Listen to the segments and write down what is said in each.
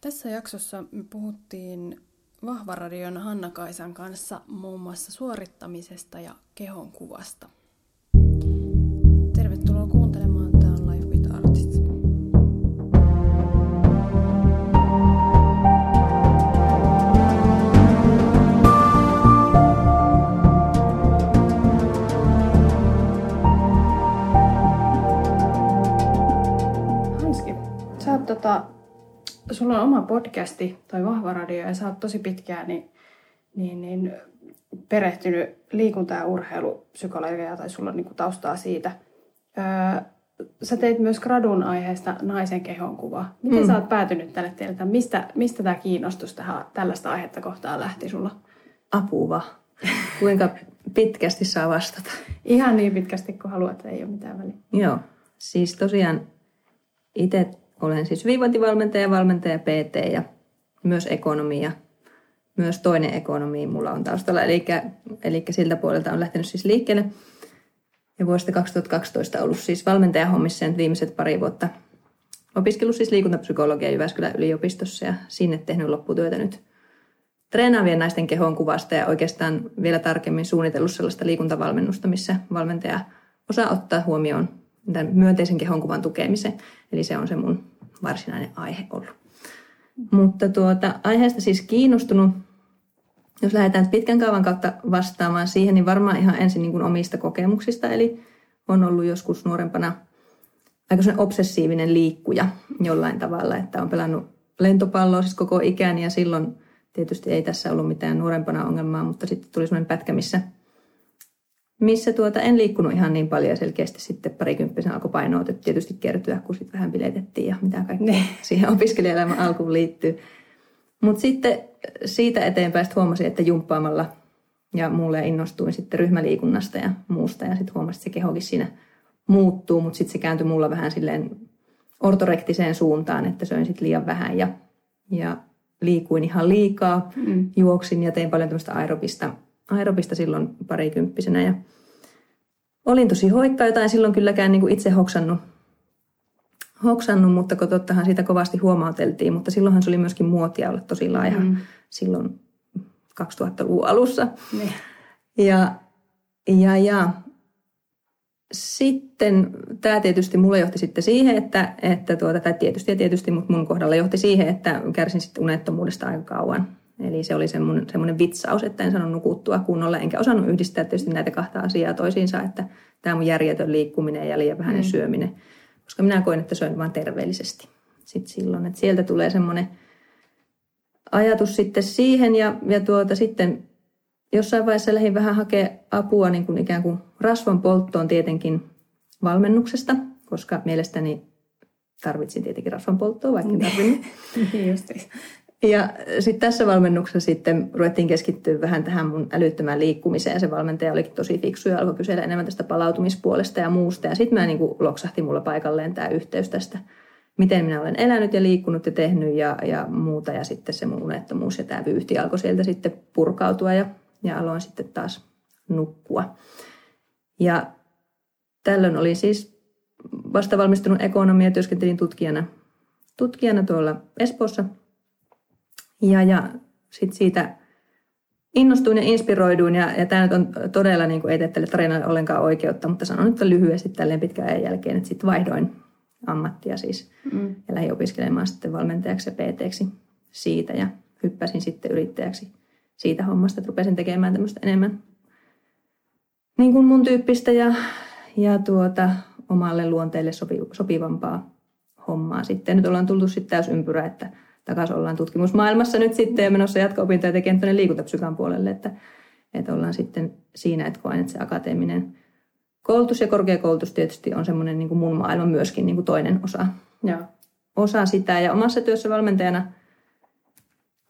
Tässä jaksossa me puhuttiin Vahvaradion Hanna Kaisan kanssa muun muassa suorittamisesta ja kehonkuvasta. Tervetuloa kuuntelemaan. Tämä on Life with Artists. Hanski, sä oot tota, sulla on oma podcasti, toi Vahva Radio, ja sä oot tosi pitkään niin, niin, niin perehtynyt liikunta- ja urheilupsykologia, tai sulla on niin taustaa siitä. Öö, sä teit myös gradun aiheesta naisen kehonkuva. Miten mm. sä oot päätynyt tälle tielle? Mistä, mistä tämä kiinnostus tähän, tällaista aihetta kohtaan lähti sulla? Apuva. Kuinka pitkästi saa vastata? Ihan niin pitkästi kuin haluat, ei ole mitään väliä. Joo. Siis tosiaan itse olen siis hyvinvointivalmentaja, valmentaja PT ja myös ekonomia. Myös toinen ekonomi mulla on taustalla, eli, eli siltä puolelta on lähtenyt siis liikkeelle. Ja vuodesta 2012 ollut siis valmentajahommissa nyt viimeiset pari vuotta. Opiskellut siis liikuntapsykologia Jyväskylän yliopistossa ja sinne tehnyt lopputyötä nyt treenaavien naisten kehon kuvasta ja oikeastaan vielä tarkemmin suunnitellut sellaista liikuntavalmennusta, missä valmentaja osaa ottaa huomioon tämän myönteisen kehonkuvan tukemisen. Eli se on se mun varsinainen aihe ollut. Mutta tuota, aiheesta siis kiinnostunut, jos lähdetään pitkän kaavan kautta vastaamaan siihen, niin varmaan ihan ensin niin kuin omista kokemuksista. Eli on ollut joskus nuorempana aika obsessiivinen liikkuja jollain tavalla, että on pelannut lentopalloa siis koko ikäni ja silloin tietysti ei tässä ollut mitään nuorempana ongelmaa, mutta sitten tuli sellainen pätkä, missä missä tuota, en liikkunut ihan niin paljon ja selkeästi sitten parikymppisen alkoi painoa tietysti kertyä, kun sitten vähän biletettiin ja mitä kaikkea ne. siihen opiskelijaelämän alkuun liittyy. Mutta sitten siitä eteenpäin huomasin, että jumppaamalla ja mulle innostuin sitten ryhmäliikunnasta ja muusta ja sitten huomasin, että se kehokin siinä muuttuu, mutta sitten se kääntyi mulla vähän silleen ortorektiseen suuntaan, että söin sitten liian vähän ja, ja liikuin ihan liikaa, mm. juoksin ja tein paljon tämmöistä aerobista aerobista silloin parikymppisenä ja olin tosi hoikka, jotain silloin kylläkään niin kuin itse hoksannut, hoksannut, mutta tottahan siitä kovasti huomauteltiin, mutta silloinhan se oli myöskin muotia olla tosi laiha mm. silloin 2000-luvun alussa. Ne. Ja, ja, ja sitten tämä tietysti mulle johti sitten siihen, että, että tuota, tai tietysti ja tietysti, mutta mun kohdalla johti siihen, että kärsin sitten unettomuudesta aika kauan. Eli se oli semmoinen, semmoinen vitsaus, että en sanonut nukuttua kunnolla, enkä osannut yhdistää tietysti näitä kahta asiaa toisiinsa, että tämä mun järjetön liikkuminen ja liian vähäinen mm. syöminen, koska minä koin, että söin vain terveellisesti sitten silloin. Että sieltä tulee semmoinen ajatus sitten siihen ja, ja tuota, sitten jossain vaiheessa lähdin vähän hakea apua niin kuin ikään kuin rasvan polttoon tietenkin valmennuksesta, koska mielestäni tarvitsin tietenkin rasvan polttoa, vaikka en tarvinnut. ja sitten tässä valmennuksessa sitten ruvettiin keskittyä vähän tähän mun älyttömään liikkumiseen. Se valmentaja olikin tosi fiksu ja alkoi kysellä enemmän tästä palautumispuolesta ja muusta. Ja sitten mä niin kuin loksahti mulla paikalleen tämä yhteys tästä, miten minä olen elänyt ja liikkunut ja tehnyt ja, ja muuta. Ja sitten se mun unettomuus ja tämä vyyhti alkoi sieltä sitten purkautua ja, ja aloin sitten taas nukkua. Ja tällöin oli siis vasta valmistunut ekonomia ja työskentelin tutkijana, tutkijana tuolla Espoossa – ja, ja sitten siitä innostuin ja inspiroiduin, ja, ja tämä nyt on todella, niin kuin ei tee tarinalle ollenkaan oikeutta, mutta sanon nyt lyhyesti tälleen pitkän ajan jälkeen, että sitten vaihdoin ammattia siis, mm. ja lähdin opiskelemaan sitten valmentajaksi ja pt siitä, ja hyppäsin sitten yrittäjäksi siitä hommasta, että rupesin tekemään tämmöistä enemmän niin kuin mun tyyppistä ja, ja tuota, omalle luonteelle sopi, sopivampaa hommaa. Sitten nyt ollaan tultu sitten täysympyrä, että takaisin ollaan tutkimusmaailmassa nyt sitten ja menossa jatko-opintoja tekemään tuonne liikuntapsykan puolelle, että, että ollaan sitten siinä, että koen, että se akateeminen koulutus ja korkeakoulutus tietysti on semmoinen niin kuin mun maailma myöskin niin kuin toinen osa, ja. osa sitä. Ja omassa työssä valmentajana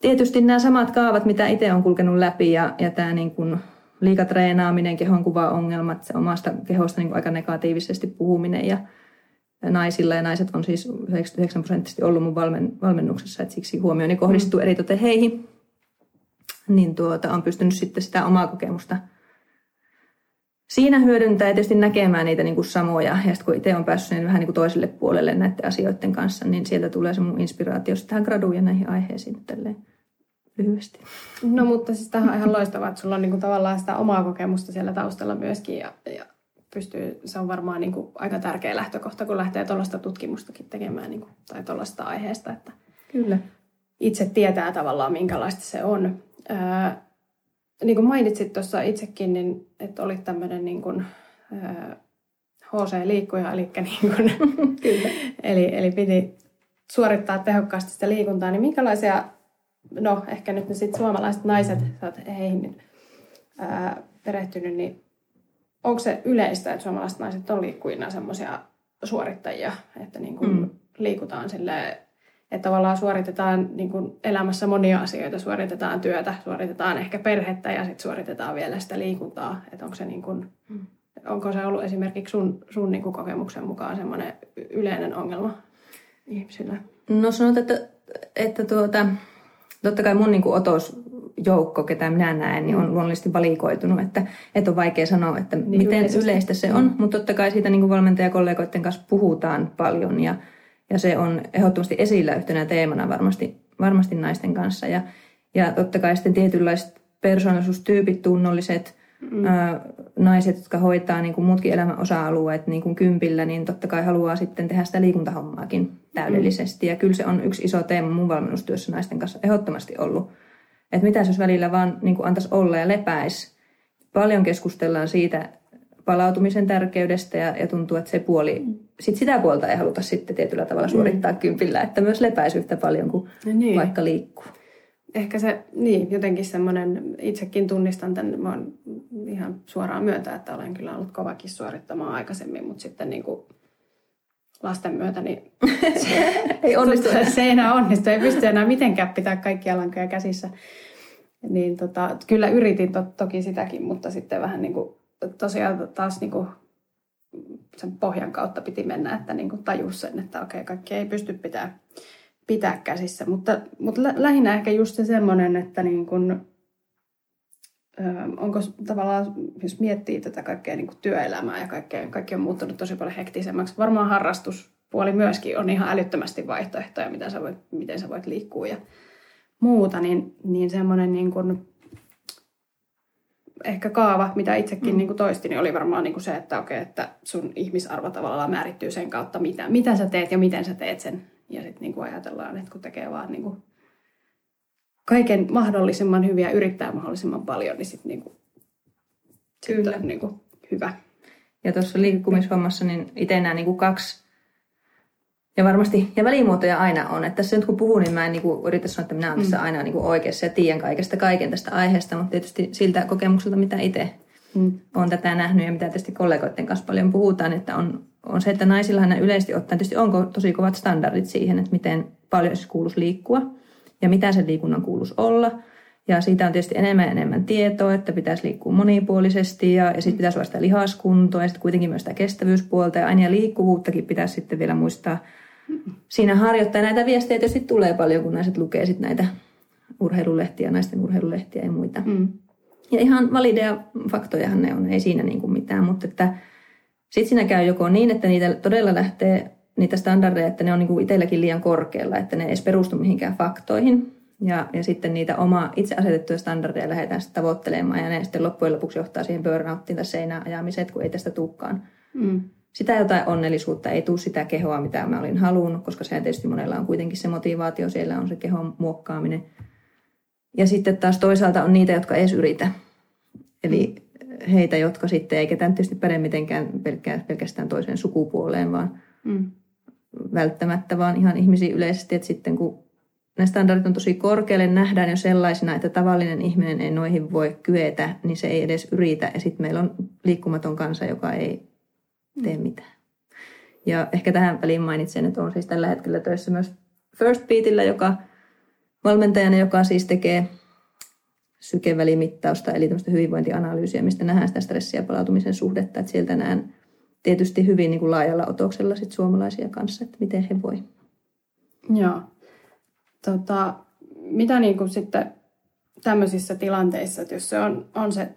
tietysti nämä samat kaavat, mitä itse on kulkenut läpi ja, ja tämä niin kuin liikatreenaaminen, kehonkuva-ongelmat, se omasta kehosta niin kuin aika negatiivisesti puhuminen ja naisilla ja naiset on siis 99 prosenttisesti ollut mun valmen, valmennuksessa, että siksi huomioni kohdistuu mm. eritoten heihin. Niin tuota, on pystynyt sitten sitä omaa kokemusta siinä hyödyntää ja tietysti näkemään niitä niin kuin samoja. Ja sitten kun itse on päässyt niin vähän niin kuin toiselle puolelle näiden asioiden kanssa, niin sieltä tulee se mun inspiraatio tähän graduun ja näihin aiheisiin tälleen lyhyesti. No mutta siis tähän on ihan loistavaa, että sulla on niin kuin tavallaan sitä omaa kokemusta siellä taustalla myöskin ja, ja pystyy, se on varmaan niin kuin aika tärkeä lähtökohta, kun lähtee tuollaista tutkimustakin tekemään niin kuin, tai tuollaista aiheesta, että Kyllä. itse tietää tavallaan minkälaista se on. Ää, niin kuin mainitsit tuossa itsekin, niin että olit tämmöinen niin kuin, ää, HC-liikkuja, eli, niin kuin, Kyllä. eli, eli piti suorittaa tehokkaasti sitä liikuntaa, niin minkälaisia, no ehkä nyt ne sit suomalaiset naiset, sä oot heihin nyt ää, perehtynyt, niin onko se yleistä, että suomalaiset naiset on liikkujina semmoisia suorittajia, että niin kuin mm. liikutaan silleen, että tavallaan suoritetaan niin kuin elämässä monia asioita, suoritetaan työtä, suoritetaan ehkä perhettä ja sitten suoritetaan vielä sitä liikuntaa. Että onko se, niin kuin, onko se ollut esimerkiksi sun, sun niin kuin kokemuksen mukaan semmoinen yleinen ongelma ihmisillä? No sanotaan, että, että tuota, totta kai mun niin kuin otosjoukko, ketä minä näen, niin on luonnollisesti valikoitunut, että, että on vaikea sanoa, että niin miten yleisesti. yleistä se on, mm. mutta totta kai siitä niin kuin valmentajakollegoiden kanssa puhutaan paljon ja, ja se on ehdottomasti esillä yhtenä teemana varmasti, varmasti naisten kanssa ja, ja totta kai sitten tietynlaiset persoonallisuustyypit, tunnolliset, mm. ää, naiset, jotka hoitaa niin kuin muutkin elämän osa-alueet niin kuin kympillä, niin totta kai haluaa sitten tehdä sitä liikuntahommaakin täydellisesti. Mm. Ja kyllä se on yksi iso teema mun valmennustyössä naisten kanssa ehdottomasti ollut. Että mitä jos välillä vaan niin kuin antaisi olla ja lepäisi. Paljon keskustellaan siitä palautumisen tärkeydestä ja, ja tuntuu, että se puoli, sit sitä puolta ei haluta sitten tietyllä tavalla suorittaa mm. kympillä, että myös lepäisi yhtä paljon kuin niin. vaikka liikkuu ehkä se, niin, jotenkin semmoinen, itsekin tunnistan tämän, mä oon ihan suoraan myöntää, että olen kyllä ollut kovakin suorittamaan aikaisemmin, mutta sitten niin kuin lasten myötä, niin se, ei onnistu. se ei enää onnistu, ei pysty enää mitenkään pitää kaikkia lankoja käsissä. Niin tota, kyllä yritin to, toki sitäkin, mutta sitten vähän niin kuin, tosiaan taas niin kuin sen pohjan kautta piti mennä, että niin kuin tajus sen, että okei, kaikki ei pysty pitää pitää käsissä. Mutta, mutta lähinnä ehkä just se semmoinen, että niin kun, ö, onko tavallaan, jos miettii tätä kaikkea niin työelämää ja kaikkea, kaikki on muuttunut tosi paljon hektisemmäksi. Varmaan harrastuspuoli myöskin on ihan älyttömästi vaihtoehtoja, mitä sä voit, miten sä voit liikkua ja muuta. Niin, niin semmoinen niin kun, ehkä kaava, mitä itsekin mm. niin toistin, niin oli varmaan niin se, että okei, että sun ihmisarvo tavallaan määrittyy sen kautta, mitä, mitä sä teet ja miten sä teet sen ja sitten niin ajatellaan, että kun tekee vaan niin kuin kaiken mahdollisimman hyviä, yrittää mahdollisimman paljon, niin sitten niin kuin, Kyllä. Sit on niin kuin hyvä. Ja tuossa liikkumishommassa niin itse näen niin kuin kaksi ja varmasti, ja välimuotoja aina on. Että tässä nyt kun puhun, niin mä en niin kuin, yritä sanoa, että minä olen tässä mm. aina niin kuin oikeassa ja tiedän kaikesta kaiken tästä aiheesta, mutta tietysti siltä kokemukselta, mitä itse mm. olen tätä nähnyt ja mitä tietysti kollegoiden kanssa paljon puhutaan, että on on se, että naisillahan yleisesti ottaen tietysti onko tosi kovat standardit siihen, että miten paljon se kuuluisi liikkua ja mitä sen liikunnan kuuluisi olla. Ja siitä on tietysti enemmän ja enemmän tietoa, että pitäisi liikkua monipuolisesti ja, ja sitten pitäisi olla sitä lihaskuntoa ja sitten kuitenkin myös sitä kestävyyspuolta ja aina liikkuvuuttakin pitäisi sitten vielä muistaa siinä harjoittaa. Näitä viestejä tietysti tulee paljon, kun naiset lukee sitten näitä urheilulehtiä, naisten urheilulehtiä ja muita. Mm. Ja ihan valideja faktojahan ne on, ei siinä niin kuin mitään, mutta että sitten siinä käy joko niin, että niitä todella lähtee niitä standardeja, että ne on niin itselläkin liian korkealla, että ne ei edes perustu mihinkään faktoihin. Ja, ja sitten niitä oma itse asetettuja standardeja lähdetään sitten tavoittelemaan ja ne sitten loppujen lopuksi johtaa siihen burnouttiin tai seinään ajamiseen, kun ei tästä tulekaan. Mm. Sitä jotain onnellisuutta, ei tule sitä kehoa, mitä mä olin halunnut, koska se tietysti monella on kuitenkin se motivaatio, siellä on se kehon muokkaaminen. Ja sitten taas toisaalta on niitä, jotka ei edes yritä. Eli heitä, jotka sitten, eikä tämä tietysti päde mitenkään pelkästään toiseen sukupuoleen, vaan mm. Välttämättä, vaan ihan ihmisiä yleisesti, että sitten kun nämä standardit on tosi korkealle, nähdään jo sellaisina, että tavallinen ihminen ei noihin voi kyetä, niin se ei edes yritä. Ja sitten meillä on liikkumaton kansa, joka ei tee mm. mitään. Ja ehkä tähän väliin mainitsen, että on siis tällä hetkellä töissä myös First Beatillä, joka valmentajana, joka siis tekee sykevälimittausta, eli tämmöistä hyvinvointianalyysiä, mistä nähdään sitä stressiä ja palautumisen suhdetta. Että sieltä näen tietysti hyvin niin kuin laajalla otoksella sit suomalaisia kanssa, että miten he voi. Joo. Tota, mitä niin kuin sitten tämmöisissä tilanteissa, että jos se on, on se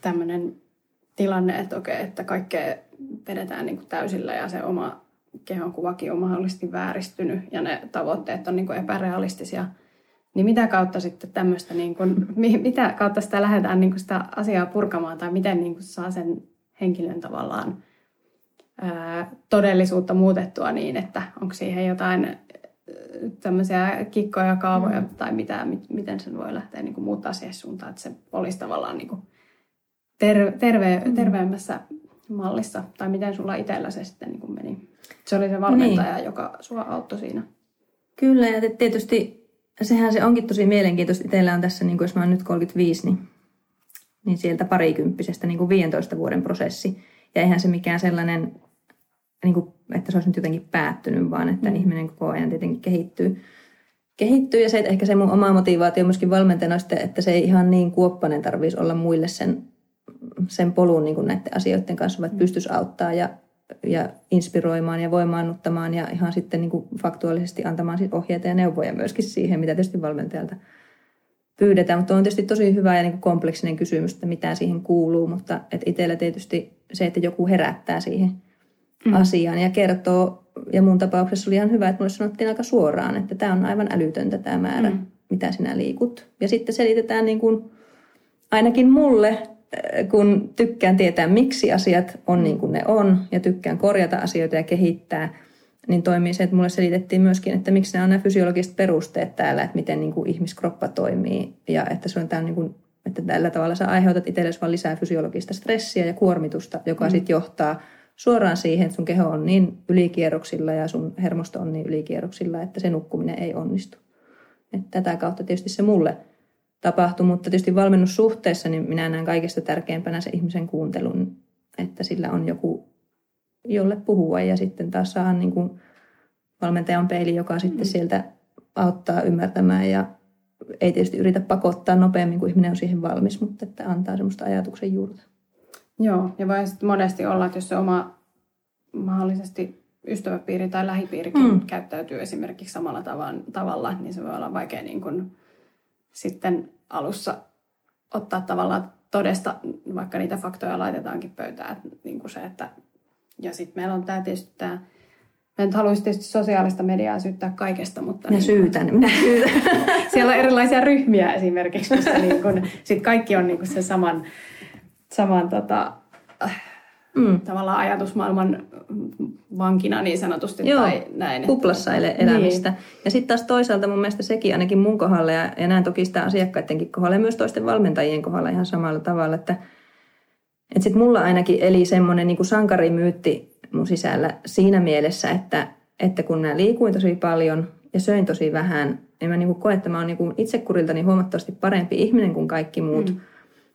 tämmöinen tilanne, että okei, että kaikkea vedetään niin kuin täysillä ja se oma kehonkuvakin on mahdollisesti vääristynyt ja ne tavoitteet on niin kuin epärealistisia, niin mitä kautta sitten tämmöistä, niin kuin, mitä kautta sitä lähdetään niin kuin sitä asiaa purkamaan tai miten niin kuin saa sen henkilön tavallaan ää, todellisuutta muutettua niin, että onko siihen jotain tämmöisiä kikkoja, kaavoja mm. tai mitä, miten sen voi lähteä niin kuin muuttaa siihen suuntaan, että se olisi tavallaan niin kuin terve, terve, mm. terveemmässä mallissa, tai miten sulla itsellä se sitten niin kuin meni? Se oli se valmentaja, niin. joka sua auttoi siinä. Kyllä, ja tietysti sehän se onkin tosi mielenkiintoista. Itsellä on tässä, niin kuin jos mä oon nyt 35, niin, niin sieltä parikymppisestä niin kuin 15 vuoden prosessi. Ja eihän se mikään sellainen, niin kuin, että se olisi nyt jotenkin päättynyt, vaan että mm. ihminen koko ajan tietenkin kehittyy. Kehittyy ja se, että ehkä se mun oma motivaatio myöskin valmentajana on että se ei ihan niin kuoppanen tarvitsisi olla muille sen sen polun niin kuin näiden asioiden kanssa, että pystyisi auttaa ja, ja inspiroimaan ja voimaannuttamaan ja ihan sitten niin kuin faktuaalisesti antamaan sit ohjeita ja neuvoja myöskin siihen, mitä tietysti valmentajalta pyydetään. Mutta on tietysti tosi hyvä ja niin kuin kompleksinen kysymys, että mitä siihen kuuluu, mutta itsellä tietysti se, että joku herättää siihen mm. asiaan ja kertoo, ja mun tapauksessa oli ihan hyvä, että mulle sanottiin aika suoraan, että tämä on aivan älytöntä tämä määrä, mm. mitä sinä liikut. Ja sitten selitetään niin kuin, ainakin mulle kun tykkään tietää, miksi asiat on niin kuin ne on ja tykkään korjata asioita ja kehittää, niin toimii se, että mulle selitettiin myöskin, että miksi nämä on nämä fysiologiset perusteet täällä, että miten niin kuin ihmiskroppa toimii ja että se on tämä niin kuin, että tällä tavalla sä aiheutat itsellesi vaan lisää fysiologista stressiä ja kuormitusta, joka mm. sitten johtaa suoraan siihen, että sun keho on niin ylikierroksilla ja sun hermosto on niin ylikierroksilla, että se nukkuminen ei onnistu. Että tätä kautta tietysti se mulle tapahtui, mutta tietysti valmennussuhteessa niin minä näen kaikista tärkeimpänä se ihmisen kuuntelun, että sillä on joku, jolle puhua ja sitten taas saa niin kuin valmentajan peili, joka sitten mm. sieltä auttaa ymmärtämään ja ei tietysti yritä pakottaa nopeammin kuin ihminen on siihen valmis, mutta että antaa semmoista ajatuksen juurta. Joo, ja voi sitten monesti olla, että jos se oma mahdollisesti ystäväpiiri tai lähipiirikin mm. käyttäytyy esimerkiksi samalla tavalla, niin se voi olla vaikea niin kuin sitten alussa ottaa tavallaan todesta, vaikka niitä faktoja laitetaankin pöytään. Että niin kuin se, että, ja sitten meillä on tämä tietysti tämä Mä nyt haluaisin tietysti sosiaalista mediaa syyttää kaikesta, mutta... Minä niin, syytän, minä syytän. siellä on erilaisia ryhmiä esimerkiksi, missä niin kun, sit kaikki on niin kun sen saman, saman tota, mm. tavallaan ajatusmaailman vankina niin sanotusti Joo, tai näin. kuplassa että, elämistä. Niin. Ja sitten taas toisaalta mun mielestä sekin ainakin mun kohdalla ja, ja näen toki sitä asiakkaidenkin kohdalla ja myös toisten valmentajien kohdalla ihan samalla tavalla, että, että sitten mulla ainakin eli semmoinen niin sankarimyytti mun sisällä siinä mielessä, että, että kun mä liikuin tosi paljon ja söin tosi vähän, niin mä niin koen, että mä oon niin itsekuriltani huomattavasti parempi ihminen kuin kaikki muut mm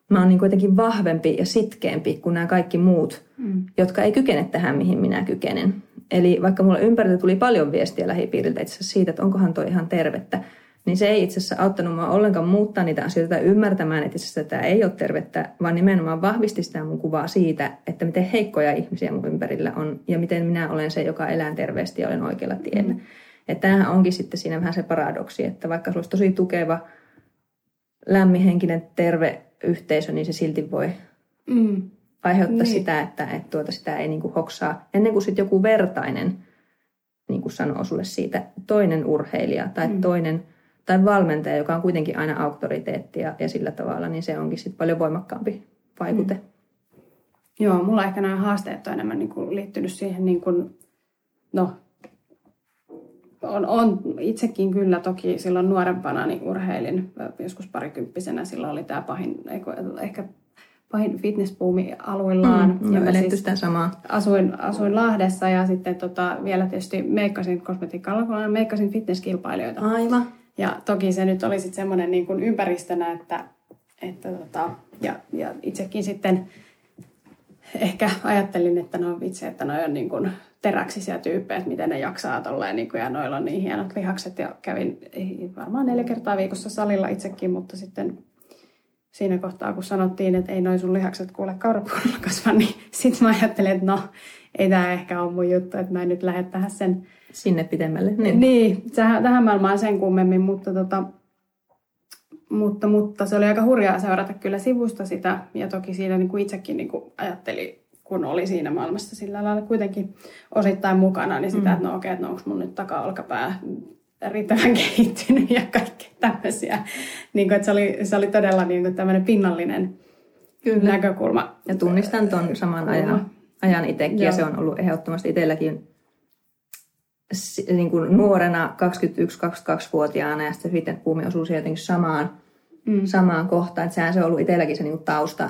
mä oon niin kuitenkin vahvempi ja sitkeämpi kuin nämä kaikki muut, mm. jotka ei kykene tähän, mihin minä kykenen. Eli vaikka mulle ympäriltä tuli paljon viestiä lähipiiriltä itse siitä, että onkohan toi ihan tervettä, niin se ei itse asiassa auttanut mua ollenkaan muuttaa niitä asioita tai ymmärtämään, että itse asiassa tämä ei ole tervettä, vaan nimenomaan vahvisti sitä mun kuvaa siitä, että miten heikkoja ihmisiä mun ympärillä on ja miten minä olen se, joka elää terveesti ja olen oikealla tiellä. Mm. Että tämähän onkin sitten siinä vähän se paradoksi, että vaikka se olisi tosi tukeva, lämminhenkinen, terve yhteisö, niin se silti voi mm. aiheuttaa niin. sitä, että, että tuota sitä ei niin kuin hoksaa. Ennen kuin sitten joku vertainen niin kuin sanoo sulle siitä toinen urheilija tai mm. toinen tai valmentaja, joka on kuitenkin aina auktoriteetti ja, ja sillä tavalla, niin se onkin sitten paljon voimakkaampi vaikute. Mm. Joo, mulla ehkä nämä haasteet on enemmän niin kuin liittynyt siihen, niin kuin, no on, on itsekin kyllä toki silloin nuorempana niin urheilin joskus parikymppisenä. Silloin oli tämä pahin, ehkä pahin fitnessbuumi aluillaan. Mm, ja siis sitä samaa. Asuin, asuin Lahdessa ja sitten tota, vielä tietysti meikkasin kosmetiikka meikkasin fitnesskilpailijoita. Aivan. Ja toki se nyt oli sitten semmoinen niin kuin ympäristönä, että, että tota, ja, ja itsekin sitten ehkä ajattelin, että no vitsi, että noi on niin kuin teräksisiä tyyppejä, että miten ne jaksaa tolleen, niin kuin, ja noilla on niin hienot lihakset. Ja kävin varmaan neljä kertaa viikossa salilla itsekin, mutta sitten siinä kohtaa, kun sanottiin, että ei noin sun lihakset kuule kaurapuolella kasva, niin sitten mä ajattelin, että no, ei tämä ehkä ole mun juttu, että mä en nyt lähde tähän sen... Sinne pidemmälle. Niin, niin tähän, tähän maailmaan sen kummemmin, mutta tota, mutta, mutta se oli aika hurjaa seurata kyllä sivusta sitä. Ja toki siinä niin kuin itsekin niin kuin ajatteli, kun oli siinä maailmassa sillä lailla kuitenkin osittain mukana, niin sitä, mm. että no okei, okay, että no onko mun nyt taka-olkapää riittävän kehittynyt ja kaikkea tämmöisiä. Niin kuin, että se, oli, se oli todella niin kuin tämmöinen pinnallinen Kyllä. näkökulma. Ja tunnistan tuon saman ajan, ajan itsekin, ja se on ollut ehdottomasti itselläkin niin kuin nuorena 21-22-vuotiaana, ja sitten fitnessbuumi osuu jotenkin samaan, mm. samaan kohtaan. Että sehän se on ollut itselläkin se niin kuin tausta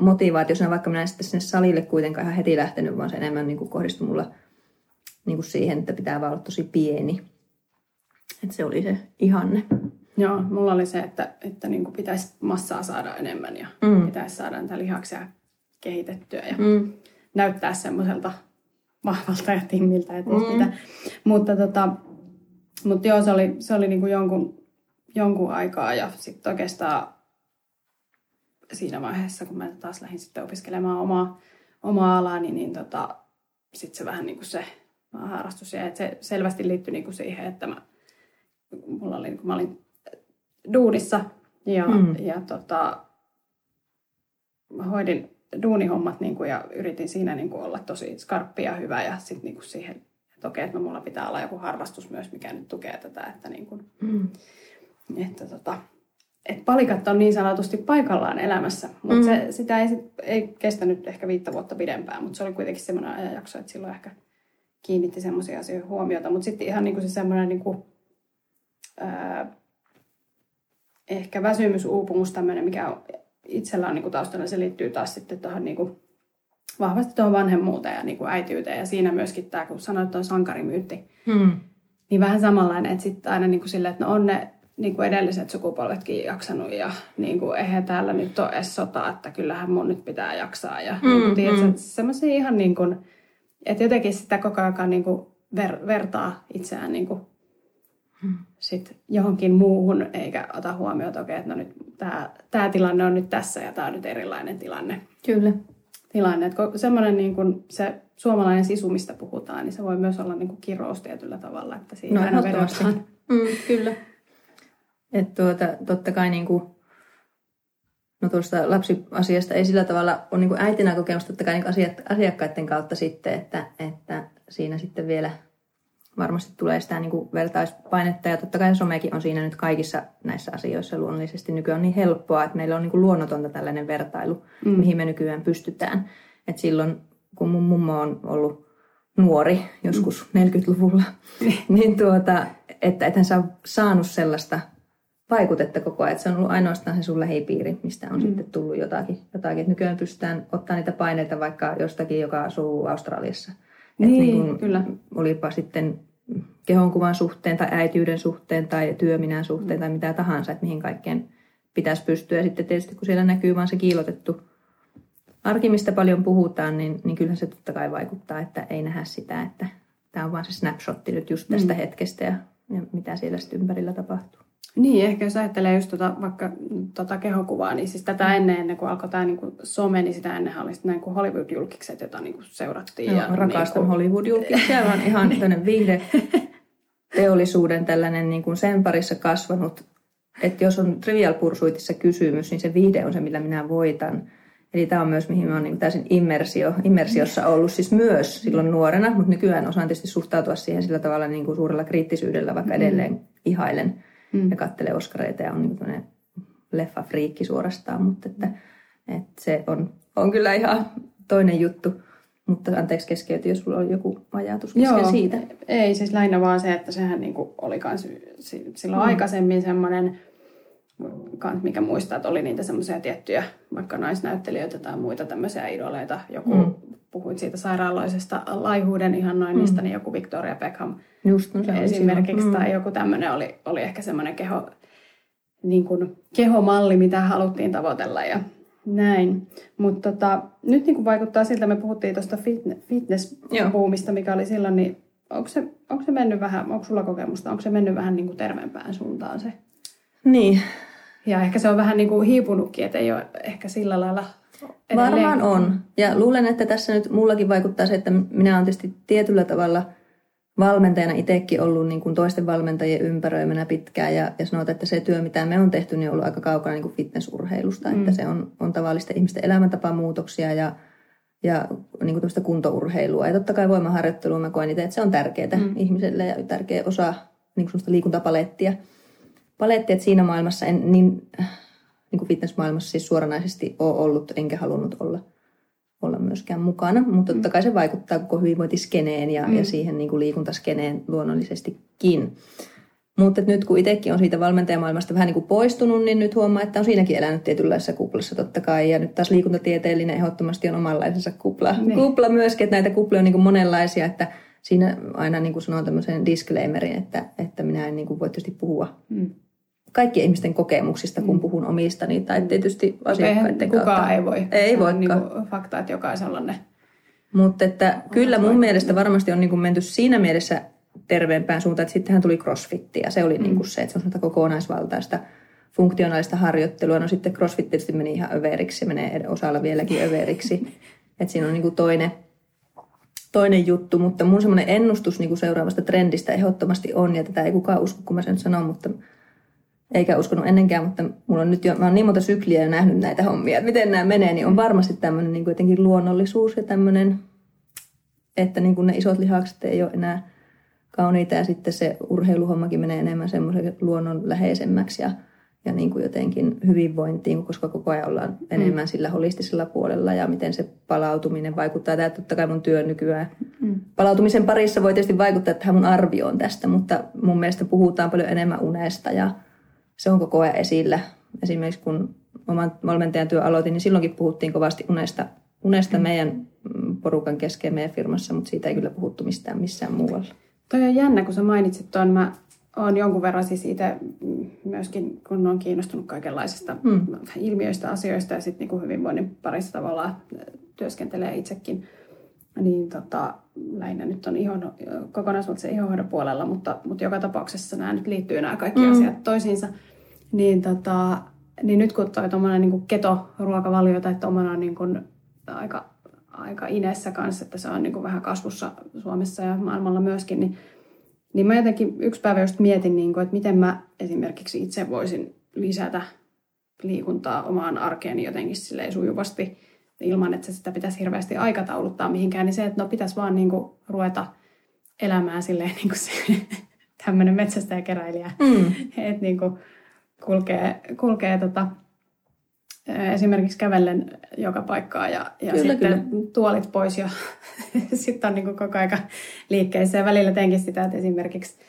motivaatio, vaikka minä en sitten sinne salille kuitenkaan ihan heti lähtenyt, vaan se enemmän niin kuin kohdistui mulla niin kuin siihen, että pitää vaan olla tosi pieni. Että se oli se ihanne. Joo, mulla oli se, että, että niin kuin pitäisi massaa saada enemmän ja mm. pitäisi saada niitä lihaksia kehitettyä ja mm. näyttää semmoiselta vahvalta ja timmiltä. Että mm. mitä. Mutta, tota, mutta joo, se oli, se oli niin kuin jonkun, jonkun aikaa ja sitten oikeastaan siinä vaiheessa, kun mä taas lähdin sitten opiskelemaan omaa, omaa alaani, niin tota, sitten se vähän niin kuin se harrastus ja se selvästi liittyi niin kuin siihen, että mä, mulla oli, kun mä olin duunissa ja, mm. ja tota, hoidin duunihommat niin kuin, ja yritin siinä niin kuin, olla tosi skarppi ja hyvä ja sitten niin kuin siihen, että okei, että no, mulla pitää olla joku harrastus myös, mikä nyt tukee tätä, että, niin kuin, mm. että tota, että palikat on niin sanotusti paikallaan elämässä, mutta mm. se, sitä ei, sit, ei kestänyt ehkä viittä vuotta pidempään, mutta se oli kuitenkin semmoinen ajanjakso, että silloin ehkä kiinnitti semmoisia asioita huomiota, mutta sitten ihan niin kuin se semmoinen niin kuin, ää, ehkä väsymysuupumus tämmöinen, mikä itsellä on niin kuin taustalla, se liittyy taas sitten tuohon niin kuin, vahvasti tuohon vanhemmuuteen ja niin kuin äitiyteen. Ja siinä myöskin tämä, kun sanoit, että on sankarimyytti, hmm. niin vähän samanlainen, että sitten aina niin kuin silleen, että no on ne niin kuin edelliset sukupolvetkin jaksanut ja niin kuin, eihän täällä nyt ole edes sota, että kyllähän mun nyt pitää jaksaa. Ja hmm, niin kuin, tiedätkö, hmm. semmoisia ihan niin kuin, että jotenkin sitä koko ajan niin kuin ver, vertaa itseään niin kuin. Sit johonkin muuhun, eikä ota huomioon, että okei, että no nyt tämä, tämä tilanne on nyt tässä ja tämä on nyt erilainen tilanne. Kyllä. Tilanne, että semmoinen niin kuin se suomalainen sisu, mistä puhutaan, niin se voi myös olla niin kuin kirous tietyllä tavalla, että siinä no, aina vedotaan. Mm, kyllä. Että tuota, totta kai niin kuin, no tuosta lapsiasiasta ei sillä tavalla ole niin kuin äitinä kokemusta, totta kai niin asiakkaiden kautta sitten, että, että siinä sitten vielä varmasti tulee sitä niin kuin vertaispainetta ja totta kai somekin on siinä nyt kaikissa näissä asioissa luonnollisesti nykyään on niin helppoa, että meillä on niin kuin luonnotonta tällainen vertailu, mm. mihin me nykyään pystytään. Et silloin kun mun mummo on ollut nuori joskus mm. 40-luvulla, niin tuota, että et hän saa saanut sellaista vaikutetta koko ajan. Että se on ollut ainoastaan se sun lähipiiri, mistä on mm. sitten tullut jotakin. jotakin. Että nykyään pystytään ottaa niitä paineita vaikka jostakin, joka asuu Australiassa. Niin, niin kun, kyllä. Olipa sitten kehonkuvan suhteen tai äityyden suhteen tai työminän suhteen tai mitä tahansa, että mihin kaikkeen pitäisi pystyä. Ja sitten tietysti kun siellä näkyy vaan se kiilotettu arki, mistä paljon puhutaan, niin, niin kyllähän se totta kai vaikuttaa, että ei nähdä sitä, että tämä on vaan se snapshotti nyt just tästä mm. hetkestä ja, ja mitä siellä sitten ympärillä tapahtuu. Niin, ehkä jos ajattelee just tota, vaikka tota kehokuvaa, niin siis tätä ennen, ennen kuin alkoi tämä niinku some, niin sitä ennen oli näin kuin Hollywood-julkikset, joita niinku seurattiin. Joo, ja rakastan niinku... Hollywood-julkiksia, on ihan tämmöinen viihde teollisuuden tällainen niin kuin sen parissa kasvanut, että jos on Trivial Pursuitissa kysymys, niin se viihde on se, millä minä voitan. Eli tämä on myös, mihin mä oon niin täysin immersio, immersiossa ollut siis myös silloin nuorena, mutta nykyään osaan tietysti suhtautua siihen sillä tavalla niin kuin suurella kriittisyydellä, vaikka mm. edelleen ihailen mm. ja kattelee Oskareita ja on niin leffa-friikki suorastaan, mutta että, että se on, on kyllä ihan toinen juttu. Mutta anteeksi keskeyty, jos sulla oli joku ajatus kesken Joo, siitä. Ei, siis lähinnä vaan se, että sehän niin oli kans silloin mm. aikaisemmin semmoinen, mikä muistaa, että oli niitä semmoisia tiettyjä vaikka naisnäyttelijöitä tai muita tämmöisiä idoleita. Joku mm. Puhuit siitä sairaaloisesta laihuuden ihannoinnista, mm. niin joku Victoria Beckham Just, no esimerkiksi, mm. tai joku tämmöinen oli, oli ehkä semmoinen keho, niin kuin kehomalli, mitä haluttiin tavoitella ja näin. Mutta tota, nyt niin kuin vaikuttaa siltä, me puhuttiin tuosta fitness-buumista, mikä oli silloin, niin onko se, onko se mennyt vähän, onko sulla kokemusta, onko se mennyt vähän niin kuin terveempään suuntaan se? Niin. Ja ehkä se on vähän niin kuin hiipunutkin, että ei ole ehkä sillä lailla edelleen. Varmaan on. Ja luulen, että tässä nyt mullakin vaikuttaa se, että minä olen tietysti tietyllä tavalla valmentajana itsekin ollut niin kuin toisten valmentajien ympäröimänä pitkään ja, ja sanotaan, että se työ, mitä me on tehty, niin on ollut aika kaukana niin kuin fitnessurheilusta. Mm. Että se on, on tavallisten ihmisten elämäntapamuutoksia ja, ja niin kuin kuntourheilua. Ja totta kai voimaharjoittelua mä koen itse, että se on tärkeää mm. ihmiselle ja tärkeä osa niin kuin liikuntapalettia. Palettia, että siinä maailmassa en niin, niin kuin fitnessmaailmassa siis suoranaisesti ole ollut, enkä halunnut olla – olla myöskään mukana, mutta totta kai se vaikuttaa koko hyvinvointiskeneen ja, mm. ja siihen niin kuin liikuntaskeneen luonnollisestikin. Mutta nyt kun itsekin on siitä valmentajamaailmasta vähän niin kuin poistunut, niin nyt huomaa, että on siinäkin elänyt tietynlaisessa kuplassa totta kai. Ja nyt taas liikuntatieteellinen ehdottomasti on omanlaisensa kupla, niin. kupla myöskin, että näitä kuplia on niin kuin monenlaisia, että siinä aina niin kuin sanon tämmöisen disclaimerin, että, että minä en niin kuin voi tietysti puhua mm kaikkien ihmisten kokemuksista, kun mm. puhun omistani, tai tietysti asiakkaiden kukaan kautta. ei voi. Ei voi. Niin fakta, että jokaisella on ne. Mutta että kyllä mun mielestä varmasti on niin kuin menty siinä mielessä terveempään suuntaan, että sittenhän tuli crossfitti ja se oli mm. niin kuin se, että se on kokonaisvaltaista funktionaalista harjoittelua. No sitten crossfit tietysti meni ihan överiksi, menee osalla vieläkin överiksi. että siinä on niin kuin toinen, toinen juttu, mutta mun semmoinen ennustus niin kuin seuraavasta trendistä ehdottomasti on, ja tätä ei kukaan usko, kun mä sen sanon, mutta eikä uskonut ennenkään, mutta mulla on nyt jo, mä oon niin monta sykliä jo nähnyt näitä hommia, että miten nämä menee, niin on varmasti tämmöinen niin jotenkin luonnollisuus ja tämmöinen, että niin kuin ne isot lihakset ei ole enää kauniita ja sitten se urheiluhommakin menee enemmän semmoisen luonnonläheisemmäksi ja, ja niin kuin jotenkin hyvinvointiin, koska koko ajan ollaan enemmän mm. sillä holistisella puolella ja miten se palautuminen vaikuttaa. Tämä totta kai mun työ nykyään mm. palautumisen parissa voi tietysti vaikuttaa tähän mun arvioon tästä, mutta mun mielestä puhutaan paljon enemmän unesta ja se on koko ajan esillä. Esimerkiksi kun oman valmentajan työ aloitin, niin silloinkin puhuttiin kovasti unesta, unesta mm. meidän porukan kesken meidän firmassa, mutta siitä ei kyllä puhuttu mistään missään muualla. Toi on jännä, kun sä mainitsit tuon. Mä oon jonkun verran siis itse myöskin, kun on kiinnostunut kaikenlaisista mm. ilmiöistä, asioista ja sitten niin hyvinvoinnin parissa tavallaan työskentelee itsekin. Niin tota, lähinnä nyt on ihon, kokonaisvaltaisen ihonhoidon puolella, mutta, mutta joka tapauksessa nämä nyt liittyy nämä kaikki mm. asiat toisiinsa niin, tota, niin nyt kun toi tuommoinen niin keto-ruokavalio tai tuommoinen niin kuin aika, aika inessä kanssa, että se on niin kuin vähän kasvussa Suomessa ja maailmalla myöskin, niin, niin mä jotenkin yksi päivä just mietin, niin kuin, että miten mä esimerkiksi itse voisin lisätä liikuntaa omaan arkeeni jotenkin silleen sujuvasti ilman, että sitä pitäisi hirveästi aikatauluttaa mihinkään, niin se, että no pitäisi vaan niin kuin ruveta elämään silleen niin kuin se tämmöinen metsästäjäkeräilijä. Mm. että niin kuin, kulkee, kulkee tota, esimerkiksi kävellen joka paikkaa ja, ja kyllä, sitten kyllä. tuolit pois ja sitten on niin koko aika liikkeessä. Ja välillä teenkin sitä, että esimerkiksi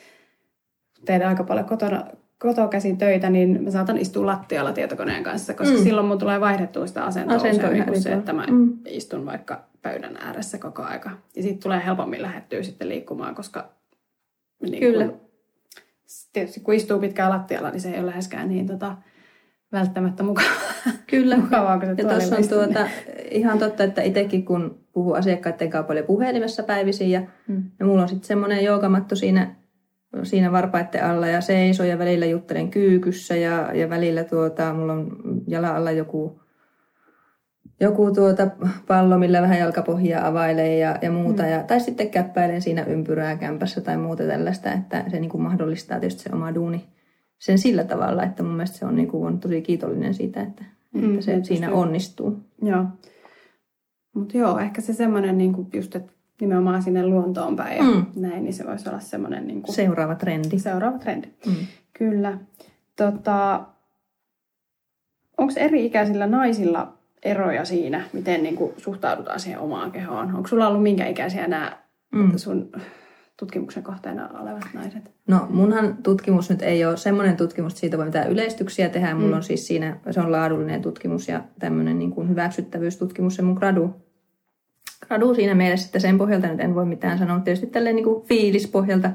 tehdään aika paljon kotona, kotoa käsin töitä, niin mä saatan istua lattialla tietokoneen kanssa, koska mm. silloin mun tulee vaihdettua sitä asentoa, asentoa usein, niin se, että mä mm. istun vaikka pöydän ääressä koko aika. Ja sitten tulee helpommin lähettyä sitten liikkumaan, koska niin Kyllä. Kun tietysti kun istuu pitkään lattialla, niin se ei ole läheskään niin tota, välttämättä mukavaa. Kyllä. mukavaa, kun se ja tuossa on tuota, ihan totta, että itsekin kun puhuu asiakkaiden kanssa paljon puhelimessa päivisin ja, hmm. ja mulla on sitten semmoinen joogamatto siinä, siinä varpaiden alla ja seisoo ja välillä juttelen kyykyssä ja, ja välillä tuota, mulla on jala alla joku joku tuota pallo, millä vähän jalkapohjaa availee ja, ja muuta. Mm. Ja, tai sitten käppäilen siinä ympyrää kämpässä tai muuta tällaista, että se niin kuin mahdollistaa tietysti se oma duuni sen sillä tavalla, että mun mielestä se on, niin kuin, on tosi kiitollinen siitä, että, mm, että se siinä onnistuu. Joo. Mutta joo, ehkä se semmoinen niin kuin just, että nimenomaan sinne luontoon päin ja mm. näin, niin se voisi olla semmoinen... Niin kuin, seuraava trendi. Seuraava trendi, mm. kyllä. Tota, Onko eri-ikäisillä naisilla eroja siinä, miten niin kuin suhtaudutaan siihen omaan kehoon? Onko sulla ollut minkä ikäisiä nämä mm. sun tutkimuksen kohteena olevat naiset? No munhan tutkimus nyt ei ole semmoinen tutkimus, että siitä voi mitään yleistyksiä tehdä. Mulla mm. on siis siinä, se on laadullinen tutkimus ja tämmöinen niin kuin hyväksyttävyystutkimus se mun gradu. Gradu siinä mielessä, että sen pohjalta nyt en voi mitään sanoa. Tietysti tälleen niin kuin fiilispohjalta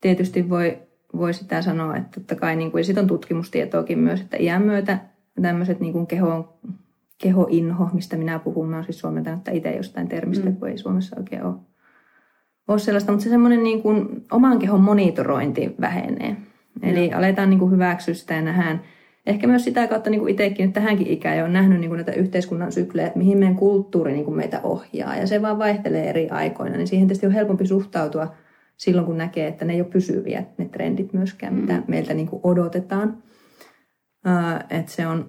tietysti voi, voi sitä sanoa, että totta kai niin kuin, ja sitten on tutkimustietoakin myös, että iän myötä tämmöiset niin kuin kehoon kehoinho, mistä minä puhun. Mä oon siis suomentanut itse jostain termistä, mm. kun ei Suomessa oikein ole, ole sellaista. Mutta se semmoinen niin kuin oman kehon monitorointi vähenee. Eli aletaan niin kuin hyväksyä sitä ja nähdään. Ehkä myös sitä kautta niin kuin itsekin nyt tähänkin ikään jo on nähnyt niin kuin näitä yhteiskunnan syklejä, että mihin meidän kulttuuri niin kuin meitä ohjaa. Ja se vaan vaihtelee eri aikoina, niin siihen tietysti on helpompi suhtautua silloin kun näkee, että ne ei ole pysyviä ne trendit myöskään, mitä mm. meiltä niin kuin odotetaan. Uh, että se on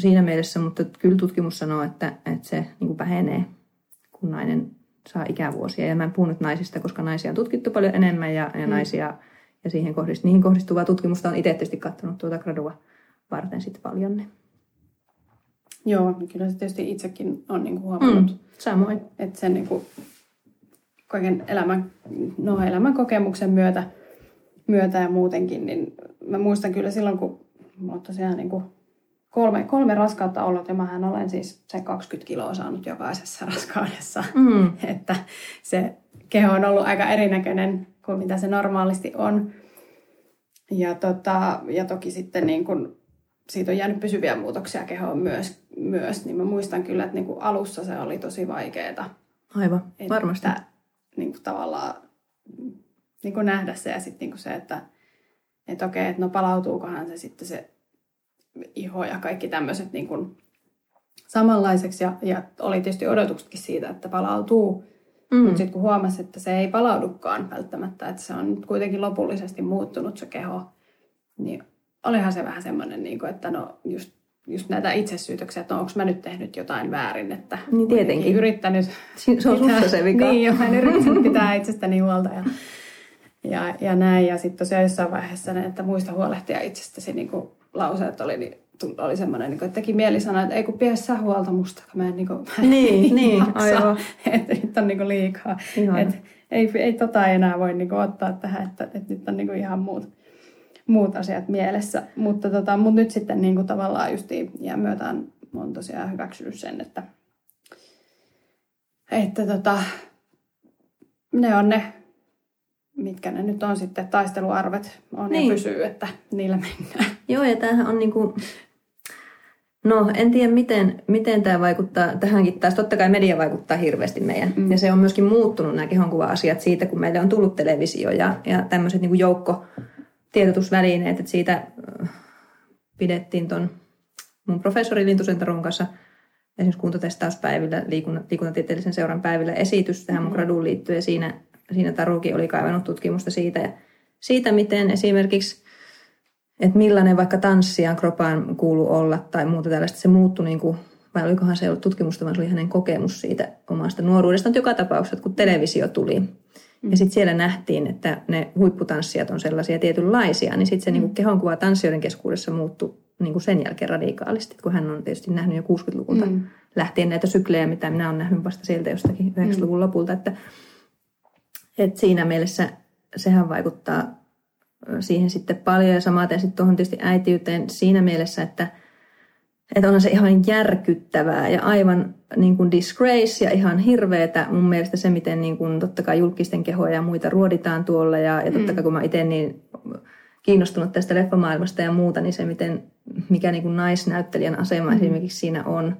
siinä mielessä, mutta kyllä tutkimus sanoo, että, että se niin kuin vähenee, kun nainen saa ikävuosia. Ja mä en puhu nyt naisista, koska naisia on tutkittu paljon enemmän ja, ja mm. naisia ja siihen kohdist, niihin kohdistuvaa tutkimusta on itse tietysti katsonut tuota gradua varten sitten paljon. Niin. Joo, kyllä se tietysti itsekin on niin kuin huomannut. Mm, samoin. Että sen niin kuin kaiken elämän, no, elämän kokemuksen myötä, myötä ja muutenkin, niin mä muistan kyllä silloin, kun mulla tosiaan niin kuin kolme, kolme raskautta ollut ja mähän olen siis sen 20 kiloa saanut jokaisessa raskaudessa. Mm. että se keho on ollut aika erinäköinen kuin mitä se normaalisti on. Ja, tota, ja toki sitten niin kun, siitä on jäänyt pysyviä muutoksia kehoon myös, myös niin mä muistan kyllä, että niin kuin alussa se oli tosi vaikeaa. Aivan, että, varmasti. Että, niin tavallaan niin kuin nähdä se ja sitten niin kuin se, että, että okei, että no palautuukohan se sitten se iho ja kaikki tämmöiset niin kuin samanlaiseksi. Ja, ja oli tietysti odotuksetkin siitä, että palautuu. Mm. Mutta sitten kun huomasi, että se ei palaudukaan välttämättä, että se on kuitenkin lopullisesti muuttunut se keho, niin olihan se vähän semmoinen, niin kuin, että no just, just näitä itsesyytöksiä, että no, onko mä nyt tehnyt jotain väärin, että niin tietenkin. yrittänyt... Se on sussa se vika. Niin, jo, en yrittänyt pitää itsestäni huolta ja, ja, ja näin. Ja sitten tosiaan jossain vaiheessa, että muista huolehtia itsestäsi niin kuin lauseet oli, niin oli semmoinen, niin että teki mieli sanoa, että ei kun pidä sä huolta musta, kun mä en, niin kuin, mä en niin, niin, aivan. että nyt on niin kuin liikaa. Että ei, ei tota enää voi niin kuin ottaa tähän, että, että nyt on niin kuin ihan muut, muut asiat mielessä. Mutta, tota, mutta nyt sitten niin kuin tavallaan justiin ja myötään on tosiaan hyväksynyt sen, että, että tota, ne on ne mitkä ne nyt on sitten, taisteluarvet on niin. ja pysyy, että niillä mennään. Joo, ja tämähän on niin kuin, no en tiedä miten, miten tämä vaikuttaa tähänkin taas. Totta kai media vaikuttaa hirveästi meidän. Mm. Ja se on myöskin muuttunut nämä kehonkuva-asiat siitä, kun meille on tullut televisio ja, ja tämmöiset niin joukko tiedotusvälineet, että siitä äh, pidettiin ton mun professori Lintusen kanssa esimerkiksi kuntotestauspäivillä, liikuntatieteellisen seuran päivillä esitys tähän mun mm. graduun liittyen ja siinä siinä Taruki oli kaivannut tutkimusta siitä, ja siitä miten esimerkiksi, että millainen vaikka tanssija kropaan kuuluu olla tai muuta tällaista, se muuttui niin kuin, vai olikohan se ollut tutkimusta, vaan se oli hänen kokemus siitä omasta nuoruudestaan, joka tapauksessa, kun televisio tuli. Ja sitten siellä nähtiin, että ne huipputanssijat on sellaisia tietynlaisia, niin sitten se mm. niin kehonkuva tanssijoiden keskuudessa muuttui niin kuin sen jälkeen radikaalisti, kun hän on tietysti nähnyt jo 60-luvulta mm. lähtien näitä syklejä, mitä minä olen nähnyt vasta sieltä jostakin 90-luvun mm. lopulta, että et siinä mielessä sehän vaikuttaa siihen sitten paljon ja samaten sitten tuohon tietysti äitiyteen siinä mielessä, että, että onhan se ihan järkyttävää ja aivan niin kuin disgrace ja ihan hirveetä mun mielestä se, miten niin kuin totta kai julkisten kehoja ja muita ruoditaan tuolla ja, ja totta kai kun mä itse niin kiinnostunut tästä leffamaailmasta ja muuta, niin se, miten, mikä niin kuin naisnäyttelijän asema mm. esimerkiksi siinä on,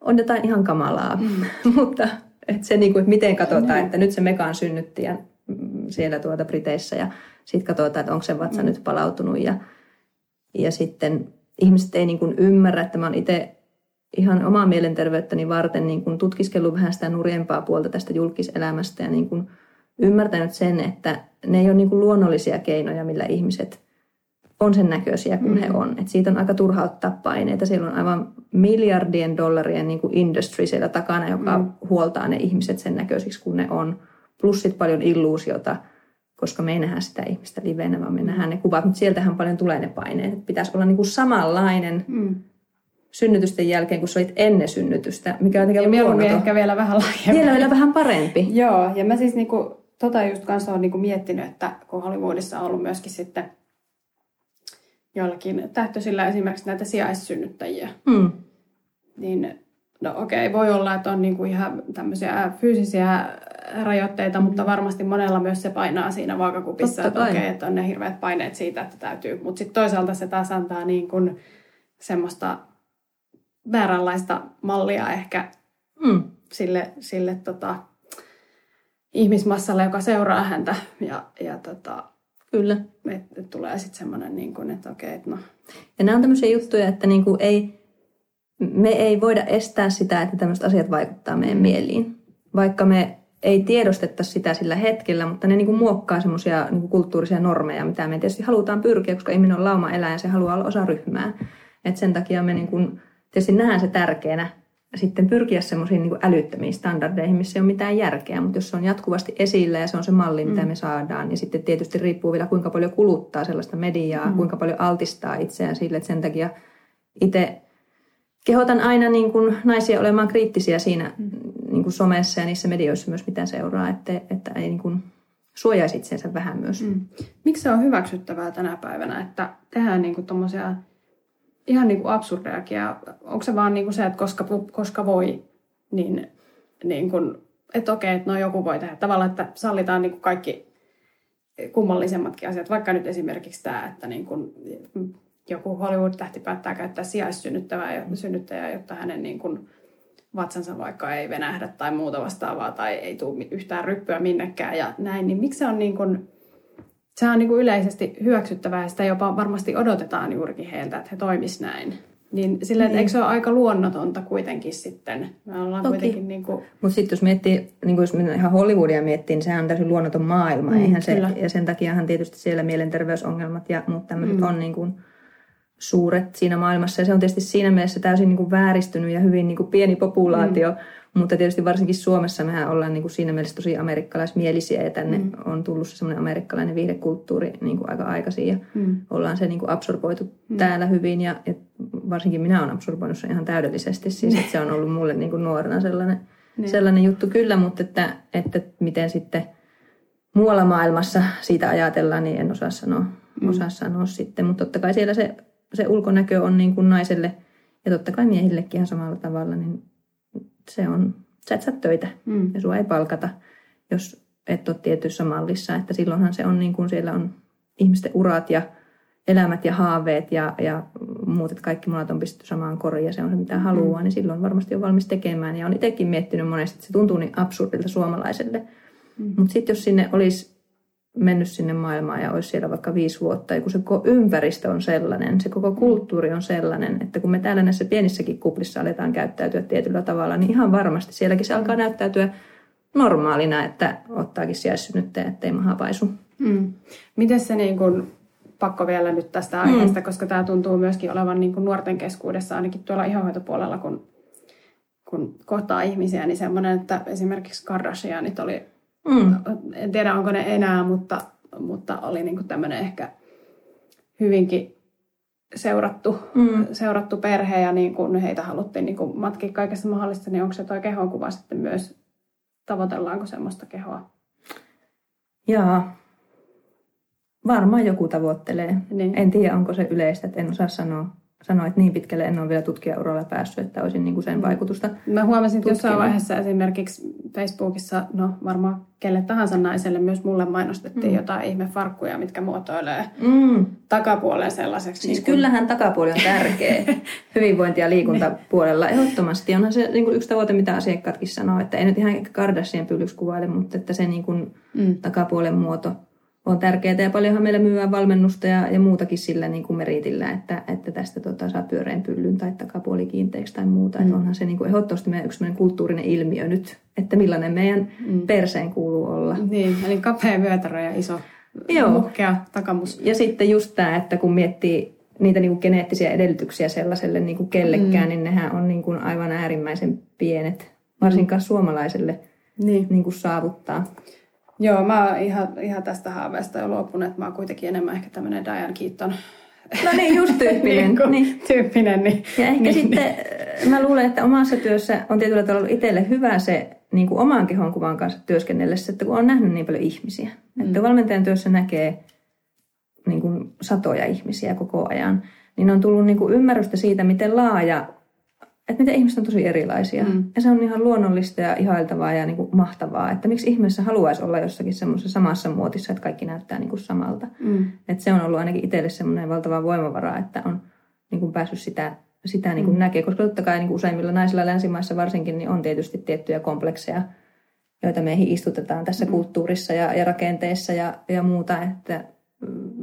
on jotain ihan kamalaa, mm. mutta että se, niin kuin, että miten katsotaan, mm. että nyt se mekaan synnytti ja mm, siellä tuota Briteissä ja sitten katsotaan, että onko se vatsa mm. nyt palautunut ja, ja sitten ihmiset ei niin kuin ymmärrä, että mä oon itse ihan omaa mielenterveyttäni varten niin kuin tutkiskellut vähän sitä nurjempaa puolta tästä julkiselämästä ja niin kuin ymmärtänyt sen, että ne ei ole niin kuin luonnollisia keinoja, millä ihmiset on sen näköisiä kuin mm. he on. Et siitä on aika turha ottaa paineita. Siellä on aivan miljardien dollarien niin kuin industry siellä takana, joka mm. huoltaa ne ihmiset sen näköisiksi kuin ne on. Plus sit paljon illuusiota, koska me ei nähdä sitä ihmistä livenä, vaan me mm. nähdään ne kuvat. Mutta sieltähän paljon tulee ne paineet. Et pitäisi olla niin kuin samanlainen mm. synnytysten jälkeen, kun sä olit ennen synnytystä. Mikä on ja mieluummin ehkä vielä vähän laajempi. Vielä, vielä vähän parempi. Joo, ja mä siis niinku, tota just kanssa olen niinku miettinyt, että kun Hollywoodissa on ollut myöskin sitten – joillakin tähtöisillä esimerkiksi näitä sijaissynnyttäjiä. Mm. Niin no okei, okay, voi olla, että on niinku ihan tämmöisiä fyysisiä rajoitteita, mutta varmasti monella myös se painaa siinä vaakakupissa, Totta että okei, okay, että on ne hirveät paineet siitä, että täytyy. Mutta sitten toisaalta se taas antaa niin kuin semmoista vääränlaista mallia ehkä mm. sille, sille tota, ihmismassalle, joka seuraa häntä. Ja, ja tota, Kyllä. Että et tulee sitten semmoinen, niin kuin, että okei, että no. Ja nämä on tämmöisiä juttuja, että niin kuin ei, me ei voida estää sitä, että tämmöiset asiat vaikuttaa meidän mieliin. Vaikka me ei tiedostettaisi sitä sillä hetkellä, mutta ne niin kuin muokkaa semmoisia niin kulttuurisia normeja, mitä me tietysti halutaan pyrkiä, koska ihminen on lauma-eläin ja se haluaa olla osa ryhmää. Et sen takia me niin kuin, tietysti nähdään se tärkeänä sitten pyrkiä semmoisiin niin älyttömiin standardeihin, missä ei ole mitään järkeä, mutta jos se on jatkuvasti esillä ja se on se malli, mitä mm. me saadaan, niin sitten tietysti riippuu vielä kuinka paljon kuluttaa sellaista mediaa, mm. kuinka paljon altistaa itseään sille, että sen takia itse kehotan aina niin kuin naisia olemaan kriittisiä siinä mm. Niin kuin somessa ja niissä medioissa myös, mitä seuraa, että, että ei niin kuin suojaisi itsensä vähän myös. Mm. Miksi se on hyväksyttävää tänä päivänä, että tehdään niin kuin tommosia ihan niin kuin absurdeakin. Onko se vaan niin kuin se, että koska, koska voi, niin, niin kuin, että okei, että no joku voi tehdä. Tavallaan, että sallitaan niin kuin kaikki kummallisemmatkin asiat. Vaikka nyt esimerkiksi tämä, että niin kuin joku Hollywood-tähti päättää käyttää sijaissynnyttäjää, synnyttäjää, jotta hänen niin kuin vatsansa vaikka ei venähdä tai muuta vastaavaa tai ei tule yhtään ryppyä minnekään ja näin, niin miksi se on niin kuin, se on niin kuin yleisesti hyväksyttävää ja sitä jopa varmasti odotetaan juurikin heiltä, että he toimisivat näin. Niin silleen, niin. eikö se ole aika luonnotonta kuitenkin sitten? Me ollaan Toki. kuitenkin niin kuin... Mutta sitten jos miettii, niin jos mennään ihan Hollywoodia miettii, niin sehän on täysin luonnoton maailma. Mm, Eihän se, ja sen takiahan tietysti siellä mielenterveysongelmat ja muut tämmöiset mm. on niin kuin suuret siinä maailmassa. Ja se on tietysti siinä mielessä täysin niin kuin vääristynyt ja hyvin niin kuin pieni populaatio. Mm. Mutta tietysti varsinkin Suomessa mehän ollaan niin kuin siinä mielessä tosi amerikkalaismielisiä ja tänne mm. on tullut se semmoinen amerikkalainen viihdekulttuuri niin kuin aika aikaisin ja mm. ollaan se niin kuin absorboitu mm. täällä hyvin ja, ja varsinkin minä olen absorboinut sen ihan täydellisesti. Siis että se on ollut mulle niin kuin nuorena sellainen, niin. sellainen juttu kyllä, mutta että, että miten sitten muualla maailmassa siitä ajatellaan, niin en osaa sanoa, mm. osaa sanoa sitten. Mutta totta kai siellä se, se ulkonäkö on niin kuin naiselle ja totta kai miehillekin ihan samalla tavalla, niin se on, sä et saa töitä mm. ja sua ei palkata, jos et ole tietyssä mallissa. Että silloinhan se on niin kuin siellä on ihmisten urat ja elämät ja haaveet ja, ja muut, että kaikki munat on pistetty samaan koriin ja se on se mitä haluaa, mm. niin silloin varmasti on valmis tekemään. Ja on itsekin miettinyt monesti, että se tuntuu niin absurdilta suomalaiselle. Mm. Mutta sitten jos sinne olisi mennyt sinne maailmaan ja olisi siellä vaikka viisi vuotta, ja kun se koko ympäristö on sellainen, se koko kulttuuri on sellainen, että kun me täällä näissä pienissäkin kuplissa aletaan käyttäytyä tietyllä tavalla, niin ihan varmasti sielläkin se alkaa näyttäytyä normaalina, että ottaakin sijaissynnyttäjä, ettei maha paisu. Mm. Miten se niin kun, pakko vielä nyt tästä aiheesta, mm. koska tämä tuntuu myöskin olevan niin kun nuorten keskuudessa, ainakin tuolla ihohoitopuolella, kun, kun kohtaa ihmisiä, niin semmoinen, että esimerkiksi Kardashianit oli Mm. En tiedä, onko ne enää, mutta, mutta oli niin tämmöinen ehkä hyvinkin seurattu, mm. seurattu perhe ja niin kuin heitä haluttiin niin kuin matkia kaikesta mahdollista, niin onko se tuo kehonkuva sitten myös, tavoitellaanko semmoista kehoa? Joo, varmaan joku tavoittelee. Niin. En tiedä, onko se yleistä, että en osaa sanoa sanoa, että niin pitkälle en ole vielä tutkijauralla päässyt, että olisin niin kuin sen mm. vaikutusta Mä huomasin että jossain vaiheessa esimerkiksi Facebookissa, no varmaan kelle tahansa naiselle, myös mulle mainostettiin mm. jotain ihmefarkkuja, mitkä muotoilee mm. takapuolen sellaiseksi. Siis niin kuin... kyllähän takapuoli on tärkeä hyvinvointi- ja liikuntapuolella. Ehdottomasti onhan se niin kuin yksi tavoite, mitä asiakkaatkin sanoo, että ei nyt ihan Kardashian pyllyksi kuvaile, mutta että se niin kuin mm. takapuolen muoto – on tärkeää ja paljonhan meillä myyään valmennusta ja, ja muutakin sillä niin kuin meritillä, että, että tästä tota, saa pyöreän pyllyn tai takapuoli kiinteäksi tai muuta. Mm. Että onhan se niin kuin ehdottomasti meidän yksi kulttuurinen ilmiö nyt, että millainen meidän mm. perseen kuuluu olla. Niin, eli kapea vyötärö ja iso Joo. muhkea takamus. Ja sitten just tämä, että kun miettii niitä niin kuin geneettisiä edellytyksiä sellaiselle niin kuin kellekään, mm. niin nehän on niin kuin aivan äärimmäisen pienet, varsinkaan mm. suomalaiselle niin. Niin kuin saavuttaa. Joo, mä oon ihan, ihan tästä haaveesta jo luopunut, että mä oon kuitenkin enemmän ehkä tämmöinen Diane Keaton No niin, just tyyppinen. niin, niin. tyyppinen niin. Ja ehkä niin, sitten niin. mä luulen, että omassa työssä on tietyllä tavalla ollut itselle hyvä se niin kuin oman kehon kuvan kanssa työskennellessä, että kun on nähnyt niin paljon ihmisiä. Mm. Että valmentajan työssä näkee niin kuin satoja ihmisiä koko ajan, niin on tullut niin kuin ymmärrystä siitä, miten laaja että miten ihmiset on tosi erilaisia. Mm. Ja se on ihan luonnollista ja ihailtavaa ja niin kuin mahtavaa, että miksi ihmeessä haluaisi olla jossakin semmoisessa samassa muotissa, että kaikki näyttää niin kuin samalta. Mm. Että se on ollut ainakin itselle semmoinen valtava voimavara, että on niin kuin päässyt sitä, sitä niin kuin mm. näkee. Koska totta kai niin kuin useimmilla naisilla länsimaissa varsinkin niin on tietysti tiettyjä komplekseja, joita meihin istutetaan tässä mm. kulttuurissa ja, ja rakenteessa ja, ja muuta, että,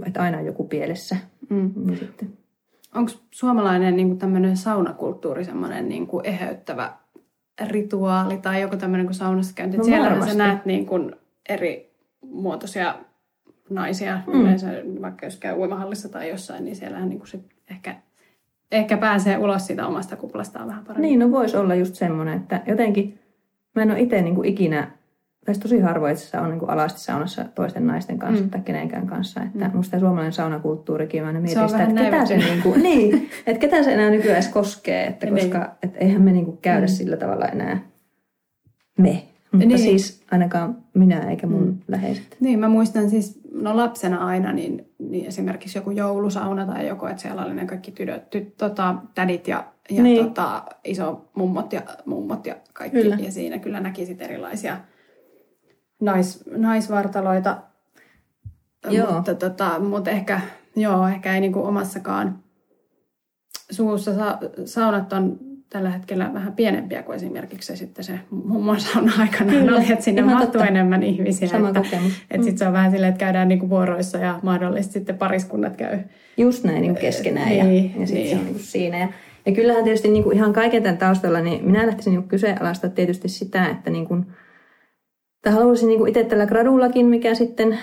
että aina on joku pielessä. Mm. Niin sitten onko suomalainen niin tämmöinen saunakulttuuri semmoinen niin eheyttävä rituaali tai joku tämmöinen kuin saunassa käynti. No varmasti. sä näet niin kuin eri muotoisia naisia, Mm. yleensä vaikka jos käy uimahallissa tai jossain, niin siellähän niin kuin sit ehkä, ehkä pääsee ulos siitä omasta kuplastaan vähän paremmin. Niin, no voisi olla just semmoinen, että jotenkin mä en ole itse niin ikinä, tai tosi harvoin itse on niin alasti saunassa toisten naisten kanssa mm. Tai kenenkään kanssa. Että mm. Musta suomalainen saunakulttuurikin, mä aina mietin sitä, että ketä se, niin kuin, niin, että ketä se enää nykyään edes koskee, että Niin. koska et eihän me niin kuin käydä Mm. sillä tavalla enää me. Mutta Niin. siis ainakaan minä eikä mun Mm. läheiset. Niin, mä muistan siis, no lapsena aina, niin, niin esimerkiksi joku joulusauna tai joku, että siellä oli ne kaikki tytöt, tyt, tota, tädit ja, ja Niin. niin. tota, iso mummot ja mummot ja kaikki. Kyllä. Ja siinä kyllä näki sit erilaisia nais, naisvartaloita. Joo. Mutta, tota, mutta ehkä, joo, ehkä ei niinku omassakaan suussa sa, saunat on tällä hetkellä vähän pienempiä kuin esimerkiksi sitten se mummon sauna aikana Kyllä, oli, että sinne mahtuu totta. enemmän ihmisiä. Sama että, kokemus. että Mm. sitten se on vähän silleen, että käydään niinku vuoroissa ja mahdollisesti sitten pariskunnat käy. Just näin niin keskenään ja, Niin, ja sitten niin. se on niin kuin siinä. Ja, ja kyllähän tietysti niin kuin ihan kaiken tämän taustalla, niin minä lähtisin niin kyseenalaista tietysti sitä, että niin kuin, tai haluaisin niin itse tällä gradullakin, mikä sitten,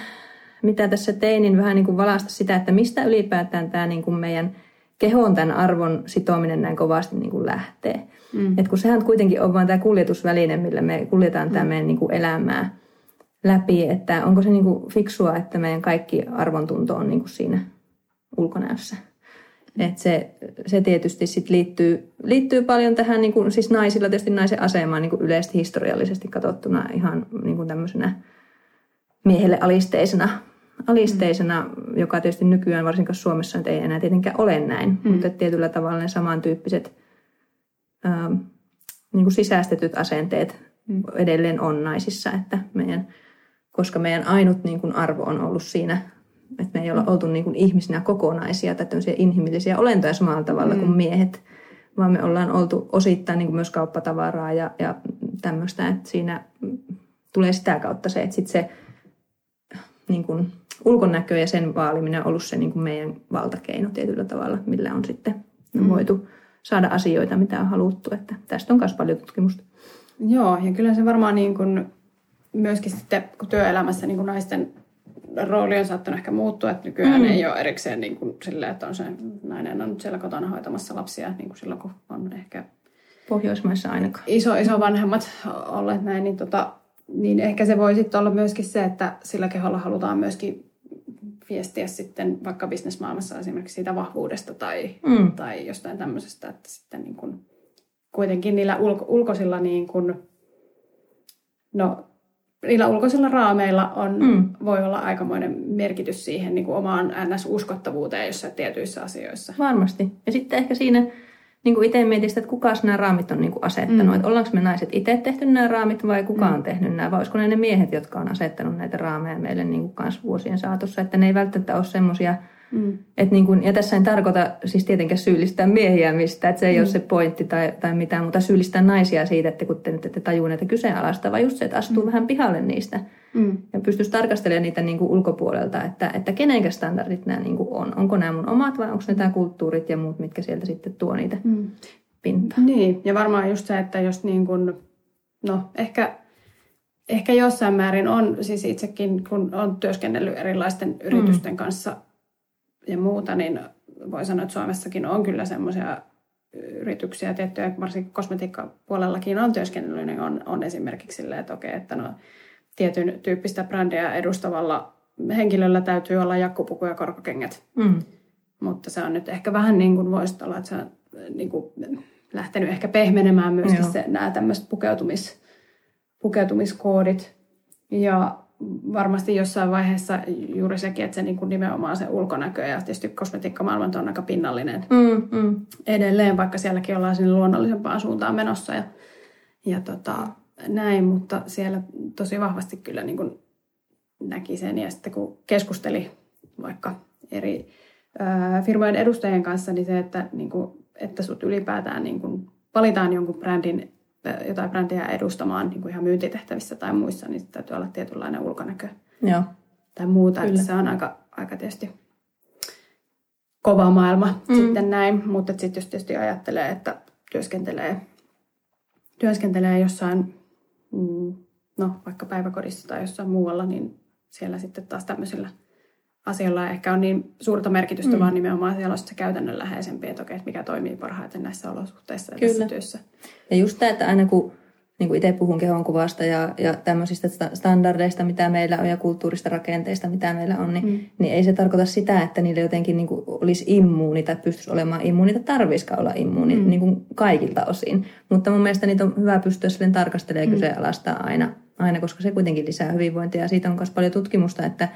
mitä tässä tein, niin vähän niin kuin valaista sitä, että mistä ylipäätään tämä niin kuin meidän kehon tämän arvon sitominen näin kovasti niin kuin lähtee. Mm. Et kun sehän kuitenkin on vain tämä kuljetusväline, millä me kuljetaan tämä meidän niin kuin elämää läpi, että onko se niin kuin fiksua, että meidän kaikki arvontunto on niin kuin siinä ulkonäössä. Et se, se tietysti sit liittyy, liittyy paljon tähän, niin kuin, siis naisilla tietysti naisen asemaan niin kuin yleisesti historiallisesti katsottuna ihan niin kuin tämmöisenä miehelle alisteisena, alisteisena mm. joka tietysti nykyään varsinkin Suomessa nyt ei enää tietenkään ole näin, mm. mutta tietyllä tavalla ne samantyyppiset ähm, niin kuin sisäistetyt asenteet mm. edelleen on naisissa, että meidän, koska meidän ainut niin kuin arvo on ollut siinä, että me ei olla oltu niin kuin ihmisinä kokonaisia tai tämmöisiä inhimillisiä olentoja samalla tavalla mm. kuin miehet, vaan me ollaan oltu osittain niin kuin myös kauppatavaraa ja, ja tämmöistä, että siinä tulee sitä kautta se, että sit se niin kuin ulkonäkö ja sen vaaliminen on ollut se niin kuin meidän valtakeino tietyllä tavalla, millä on sitten mm. voitu saada asioita, mitä on haluttu. Että tästä on myös paljon tutkimusta. Joo, ja kyllä se varmaan niin kuin myöskin sitten, kun työelämässä niin kuin naisten rooli on saattanut ehkä muuttua, että nykyään Mm. ei ole erikseen niin kuin silleen, että on se nainen on nyt siellä kotona hoitamassa lapsia, niin kuin silloin kun on ehkä Pohjoismaissa ainakaan. iso, iso vanhemmat olleet näin, niin, tota, niin ehkä se voi sitten olla myöskin se, että sillä keholla halutaan myöskin viestiä sitten vaikka bisnesmaailmassa esimerkiksi siitä vahvuudesta tai, Mm. tai jostain tämmöisestä, että sitten niin kuin, kuitenkin niillä ulko, ulkoisilla niin kuin, no, niillä ulkoisilla raameilla on, Mm. voi olla aikamoinen merkitys siihen niin kuin omaan NS-uskottavuuteen jossain tietyissä asioissa. Varmasti. Ja sitten ehkä siinä niin kuin itse mietin sitä, että kuka nämä raamit on niin kuin asettanut. Mm. Mm. Että ollaanko me naiset itse tehty nämä raamit vai kuka Mm. on tehnyt nämä. Vai olisiko ne ne miehet, jotka on asettanut näitä raameja meille niin kuin kans vuosien saatossa. Että ne ei välttämättä ole semmoisia, Mm. että niin kuin, ja tässä en tarkoita siis tietenkään syyllistää miehiä mistä, että se ei mm. ole se pointti tai, tai mitään, mutta syyllistää naisia siitä, että kun te nyt ette tajua näitä kyseenalaista, vaan just se, että astuu mm. vähän pihalle niistä Mm. ja pystyisi tarkastelemaan niitä niin kuin ulkopuolelta, että, että kenenkä standardit nämä niin kuin on. Onko nämä mun omat vai onko ne tämä kulttuurit ja muut, mitkä sieltä sitten tuo niitä Mm. pintaan. Niin, ja varmaan just se, että jos niin kuin, no ehkä, ehkä jossain määrin on, siis itsekin kun on työskennellyt erilaisten yritysten kanssa ja muuta, niin voi sanoa, että Suomessakin on kyllä semmoisia yrityksiä, tiettyjä, varsinkin kosmetiikkapuolellakin on työskennellyt, niin on, on esimerkiksi silleen, että okei, että no tietyn tyyppistä brändiä edustavalla henkilöllä täytyy olla jakkupuku ja korkokengät. Mm. Mutta se on nyt ehkä vähän niin kuin voisi olla, että se on niin kuin lähtenyt ehkä pehmenemään Joo. se, nämä tämmöiset pukeutumis, pukeutumiskoodit. Ja varmasti jossain vaiheessa juuri sekin, että se niin kuin nimenomaan se ulkonäkö ja tietysti kosmetiikkamaailma on aika pinnallinen Mm, mm. edelleen, vaikka sielläkin ollaan sinne luonnollisempaan suuntaan menossa ja, ja tota, näin, mutta siellä tosi vahvasti kyllä niin kuin näki sen ja sitten kun keskusteli vaikka eri ää, firmojen edustajien kanssa, niin se, että, niin kuin, että sut ylipäätään niin kuin valitaan jonkun brändin, jotain brändiä edustamaan niin kuin ihan myyntitehtävissä tai muissa, niin täytyy olla tietynlainen ulkonäkö Joo. tai muuta. Kyllä. Että se on aika, aika tietysti kova maailma Mm. mm. sitten näin. Mutta sitten jos tietysti ajattelee, että työskentelee työskentelee jossain, mm, no vaikka päiväkodissa tai jossain muualla, niin siellä sitten taas tämmöisillä asioilla ehkä on niin suurta merkitystä, mm. vaan nimenomaan siellä on se käytännönläheisempi, että okei, että mikä toimii parhaiten näissä olosuhteissa ja Kyllä. tässä työssä. Ja just tämä, että aina kun niin kuin itse puhun kehonkuvasta ja, ja tämmöisistä standardeista, mitä meillä on ja kulttuurista rakenteista, mitä meillä on, niin, mm. niin ei se tarkoita sitä, että niille jotenkin niin kuin olisi immuuni tai pystyisi olemaan immuuni tai tarvitsisikaan olla immuuni mm. niin kuin kaikilta osin. Mutta mun mielestä niitä on hyvä pystyä silleen tarkastelemaan ja mm. kyseenalaistaa aina, aina, koska se kuitenkin lisää hyvinvointia. Ja siitä on myös paljon tutkimusta, että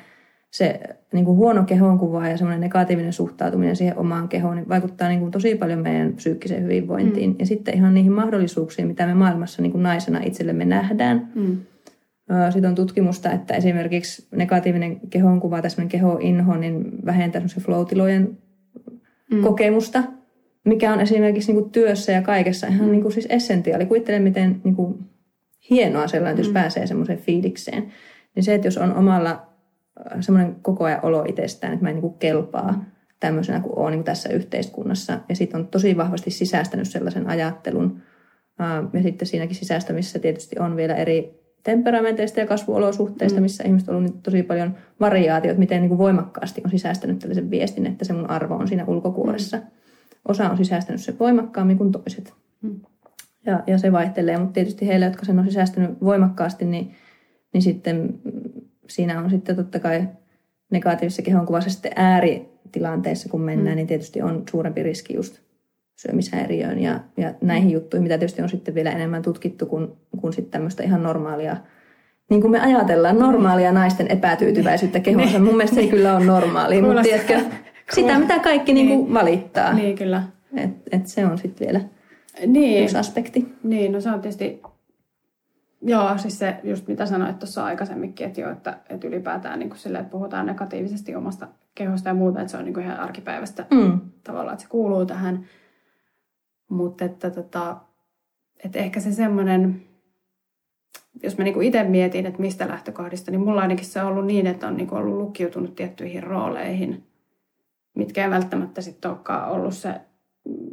se niin kuin huono kehonkuva ja semmoinen negatiivinen suhtautuminen siihen omaan kehoon niin vaikuttaa niin kuin tosi paljon meidän psyykkiseen hyvinvointiin. Mm. Ja sitten ihan niihin mahdollisuuksiin, mitä me maailmassa niin kuin naisena itsellemme nähdään. Mm. Sitten on tutkimusta, että esimerkiksi negatiivinen kehonkuva tai semmoinen kehoinho niin vähentää semmoisen flow-tilojen mm. kokemusta, mikä on esimerkiksi niin kuin työssä ja kaikessa ihan mm. niin kuin siis essentiaali. Kuvittele, miten niin kuin hienoa sellainen, jos mm. pääsee semmoiseen fiilikseen. Niin se, että jos on omalla semmoinen koko ajan olo itsestään, että mä en niin kuin kelpaa tämmöisenä kuin olen niin tässä yhteiskunnassa. Ja sitten on tosi vahvasti sisäistänyt sellaisen ajattelun. Ja sitten siinäkin sisäistämisessä tietysti on vielä eri temperamenteista ja kasvuolosuhteista, mm. missä ihmiset on ollut tosi paljon variaatiot, miten niin kuin voimakkaasti on sisäistänyt tällaisen viestin, että se mun arvo on siinä ulkokuoressa. Mm. Osa on sisäistänyt se voimakkaammin kuin toiset. Mm. Ja, ja se vaihtelee, mutta tietysti heille, jotka sen on sisäistänyt voimakkaasti, niin, niin sitten siinä on sitten totta kai negatiivisessa kehonkuvassa sitten ääritilanteessa, kun mennään, mm. niin tietysti on suurempi riski just syömishäiriöön ja, ja näihin juttuihin, mitä tietysti on sitten vielä enemmän tutkittu kuin, kuin sitten tämmöistä ihan normaalia, niin kuin me ajatellaan, normaalia naisten epätyytyväisyyttä kehoonsa. Mun mielestä se ei kyllä ole normaalia, mutta tiedätkö, sitä mitä kaikki niin. Niin valittaa. Niin, kyllä. Et, et se on sitten vielä niin. yksi aspekti. Niin, no se on tietysti Joo, siis se just mitä sanoit tuossa aikaisemminkin, että, jo, että, että ylipäätään niin kuin sille, että puhutaan negatiivisesti omasta kehosta ja muuta, että se on niin kuin ihan arkipäivästä mm. tavallaan, että se kuuluu tähän. Mutta että, tota, että ehkä se semmoinen, jos mä niin itse mietin, että mistä lähtökohdista, niin mulla ainakin se on ollut niin, että on niin ollut lukkiutunut tiettyihin rooleihin, mitkä ei välttämättä sitten olekaan ollut se,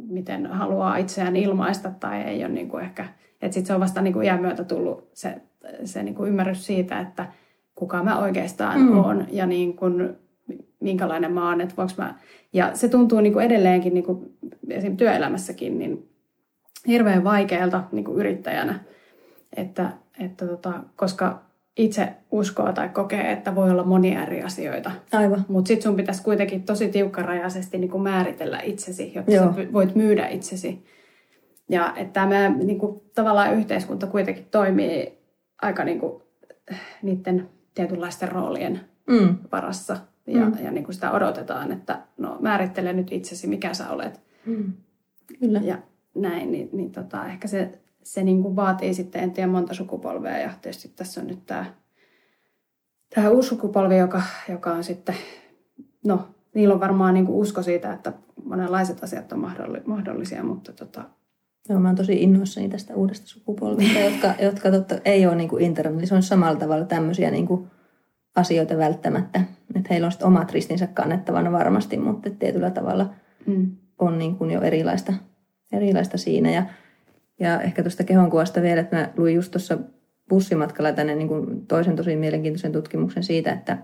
miten haluaa itseään ilmaista tai ei ole niin kuin ehkä – että sitten se on vasta niin kuin iän myötä tullut se, se niin kuin ymmärrys siitä, että kuka mä oikeastaan mm. oon ja niin kuin, minkälainen mä oon, että voinko mä... Ja se tuntuu niin kuin edelleenkin niin kuin esimerkiksi työelämässäkin niin hirveän vaikealta niin kuin yrittäjänä, että, että tota, koska itse uskoo tai kokee, että voi olla monia eri asioita. Aivan. Mutta sitten sun pitäisi kuitenkin tosi tiukkarajaisesti niin kuin määritellä itsesi, jotta Joo. sä voit myydä itsesi. Ja että tämä niin kuin, tavallaan yhteiskunta kuitenkin toimii aika niin kuin, niiden tietynlaisten roolien mm. varassa. Ja, mm. ja niin kuin sitä odotetaan, että no määrittele nyt itsesi, mikä sä olet. Mm. Kyllä. Ja näin, niin, niin tota, ehkä se, se niin kuin vaatii sitten, en tiedä monta sukupolvea. Ja tietysti tässä on nyt tämä, tämä uusi sukupolvi, joka, joka on sitten, no niillä on varmaan niin kuin usko siitä, että monenlaiset asiat on mahdollisia, mutta tota, Joo, mä oon tosi innoissani tästä uudesta sukupolvista, jotka, jotka totta, ei ole niin internalisoinut samalla tavalla tämmöisiä niin kuin asioita välttämättä. Että heillä on omat ristinsä kannettavana varmasti, mutta tietyllä tavalla mm. on niin kuin jo erilaista, erilaista siinä. Ja, ja ehkä tuosta kehonkuvasta vielä, että mä luin just tuossa bussimatkalla tänne niin kuin toisen tosi mielenkiintoisen tutkimuksen siitä, että,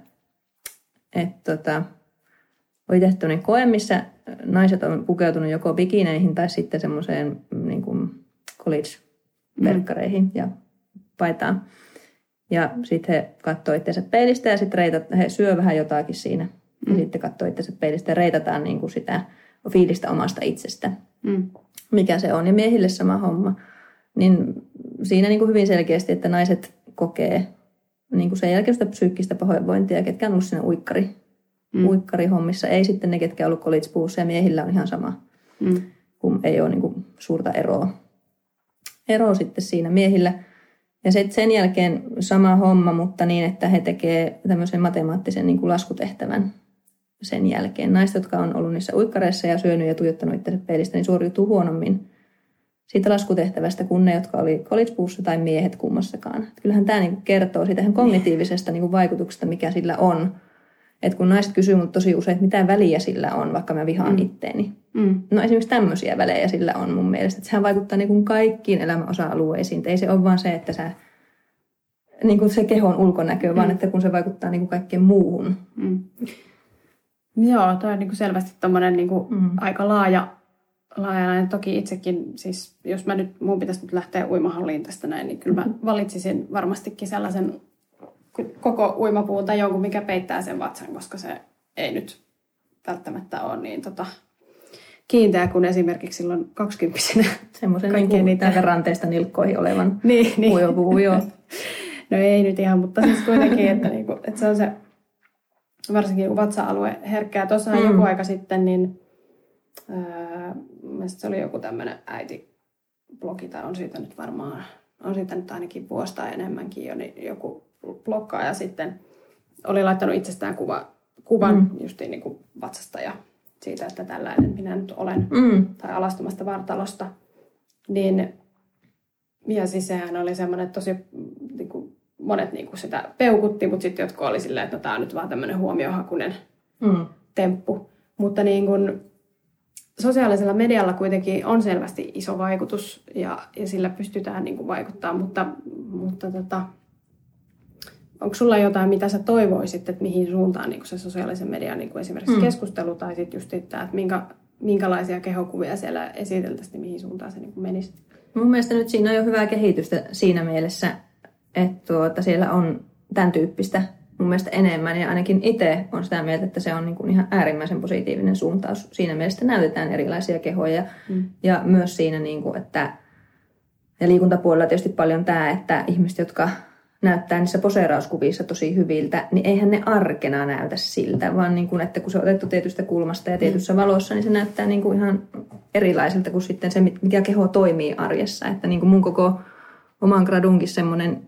että tota, oli tehty koe, missä naiset on pukeutunut joko bikineihin tai sitten semmoiseen niin kuin college-verkkareihin ja paitaan. Ja sitten he katsoi itseänsä peilistä ja sitten reitat, he syö vähän jotakin siinä. Mm. Ja sitten katsoi itseänsä peilistä ja reitataan niin kuin sitä fiilistä omasta itsestä. Mm. Mikä se on. Ja miehille sama homma. Niin siinä niin kuin hyvin selkeästi, että naiset kokee niin kuin sen jälkeen sitä psyykkistä pahoinvointia, ketkä on ollut siinä uikkari mm. uikkarihommissa. Ei sitten ne, ketkä on ollut college ja miehillä on ihan sama, mm. kun ei ole niin kuin suurta eroa. Ero sitten siinä miehillä. Ja sitten sen jälkeen sama homma, mutta niin, että he tekevät tämmöisen matemaattisen niin kuin laskutehtävän sen jälkeen. Naiset, jotka on ollut niissä uikkareissa ja syönyt ja tuijottanut itsensä peilistä, niin suoriutuu huonommin siitä laskutehtävästä kuin ne, jotka oli college tai miehet kummassakaan. Kyllähän tämä niin kertoo siitä kognitiivisesta niin vaikutuksesta, mikä sillä on Että kun naiset kysyy mut tosi usein, että mitä väliä sillä on, vaikka mä vihaan mm. itteeni. Mm. No esimerkiksi tämmöisiä välejä sillä on mun mielestä. Että sehän vaikuttaa niin kuin kaikkiin elämän osa-alueisiin. Ei se ole vaan se, että sä niin kuin se kehon ulkonäkö, mm. vaan että kun se vaikuttaa niin kuin kaikkeen muuhun. Mm. Joo, toi on niin kuin selvästi tommonen niin kuin mm. aika laaja, laaja. Toki itsekin, siis jos mä nyt, mun pitäisi nyt lähteä uimahalliin tästä näin, niin kyllä mä mm-hmm. valitsisin varmastikin sellaisen koko uimapuun tai jonkun, mikä peittää sen vatsan, koska se ei nyt välttämättä ole niin tota, kiinteä kuin esimerkiksi silloin kaksikymppisenä. Semmoisen niin niitä ranteista nilkkoihin olevan niin, niin. uimapuun, joo. no ei nyt ihan, mutta siis kuitenkin, että, niinku, että se on se varsinkin kun vatsa-alue herkkää. Tuossa mm. joku aika sitten, niin ää, se oli joku tämmöinen äiti-blogi, tai on siitä nyt varmaan, on siitä nyt ainakin vuosta enemmänkin jo, niin joku ja sitten oli laittanut itsestään kuva, kuvan mm. justiin niin kuin vatsasta ja siitä, että tällainen minä nyt olen, mm. tai alastumasta vartalosta. Niin, ja siis sehän oli semmoinen tosi niin kuin, monet niin kuin sitä peukutti, mutta sitten jotkut oli silleen, että no, tämä on nyt vaan tämmöinen huomiohakunen mm. temppu. Mutta niin kuin, sosiaalisella medialla kuitenkin on selvästi iso vaikutus ja, ja sillä pystytään niin kuin vaikuttaa, mutta, mutta tota, onko sulla jotain, mitä sä toivoisit, että mihin suuntaan niin se sosiaalisen median niin esimerkiksi mm. keskustelu tai sitten just että minkä, minkälaisia kehokuvia siellä esiteltäisiin, mihin suuntaan se niin menisi? Mun mielestä nyt siinä on jo hyvää kehitystä siinä mielessä, että tuota, siellä on tämän tyyppistä mun mielestä enemmän. Ja ainakin itse on sitä mieltä, että se on niin kuin ihan äärimmäisen positiivinen suuntaus. Siinä mielessä näytetään erilaisia kehoja. Mm. Ja myös siinä, niin kuin, että ja liikuntapuolella tietysti paljon tämä, että ihmiset, jotka näyttää niissä poseerauskuvissa tosi hyviltä, niin eihän ne arkena näytä siltä, vaan niin kuin, että kun se on otettu tietystä kulmasta ja tietyssä mm. valossa, niin se näyttää niin kuin ihan erilaiselta kuin sitten se, mikä keho toimii arjessa. Että niin kuin mun koko oman gradunkin semmoinen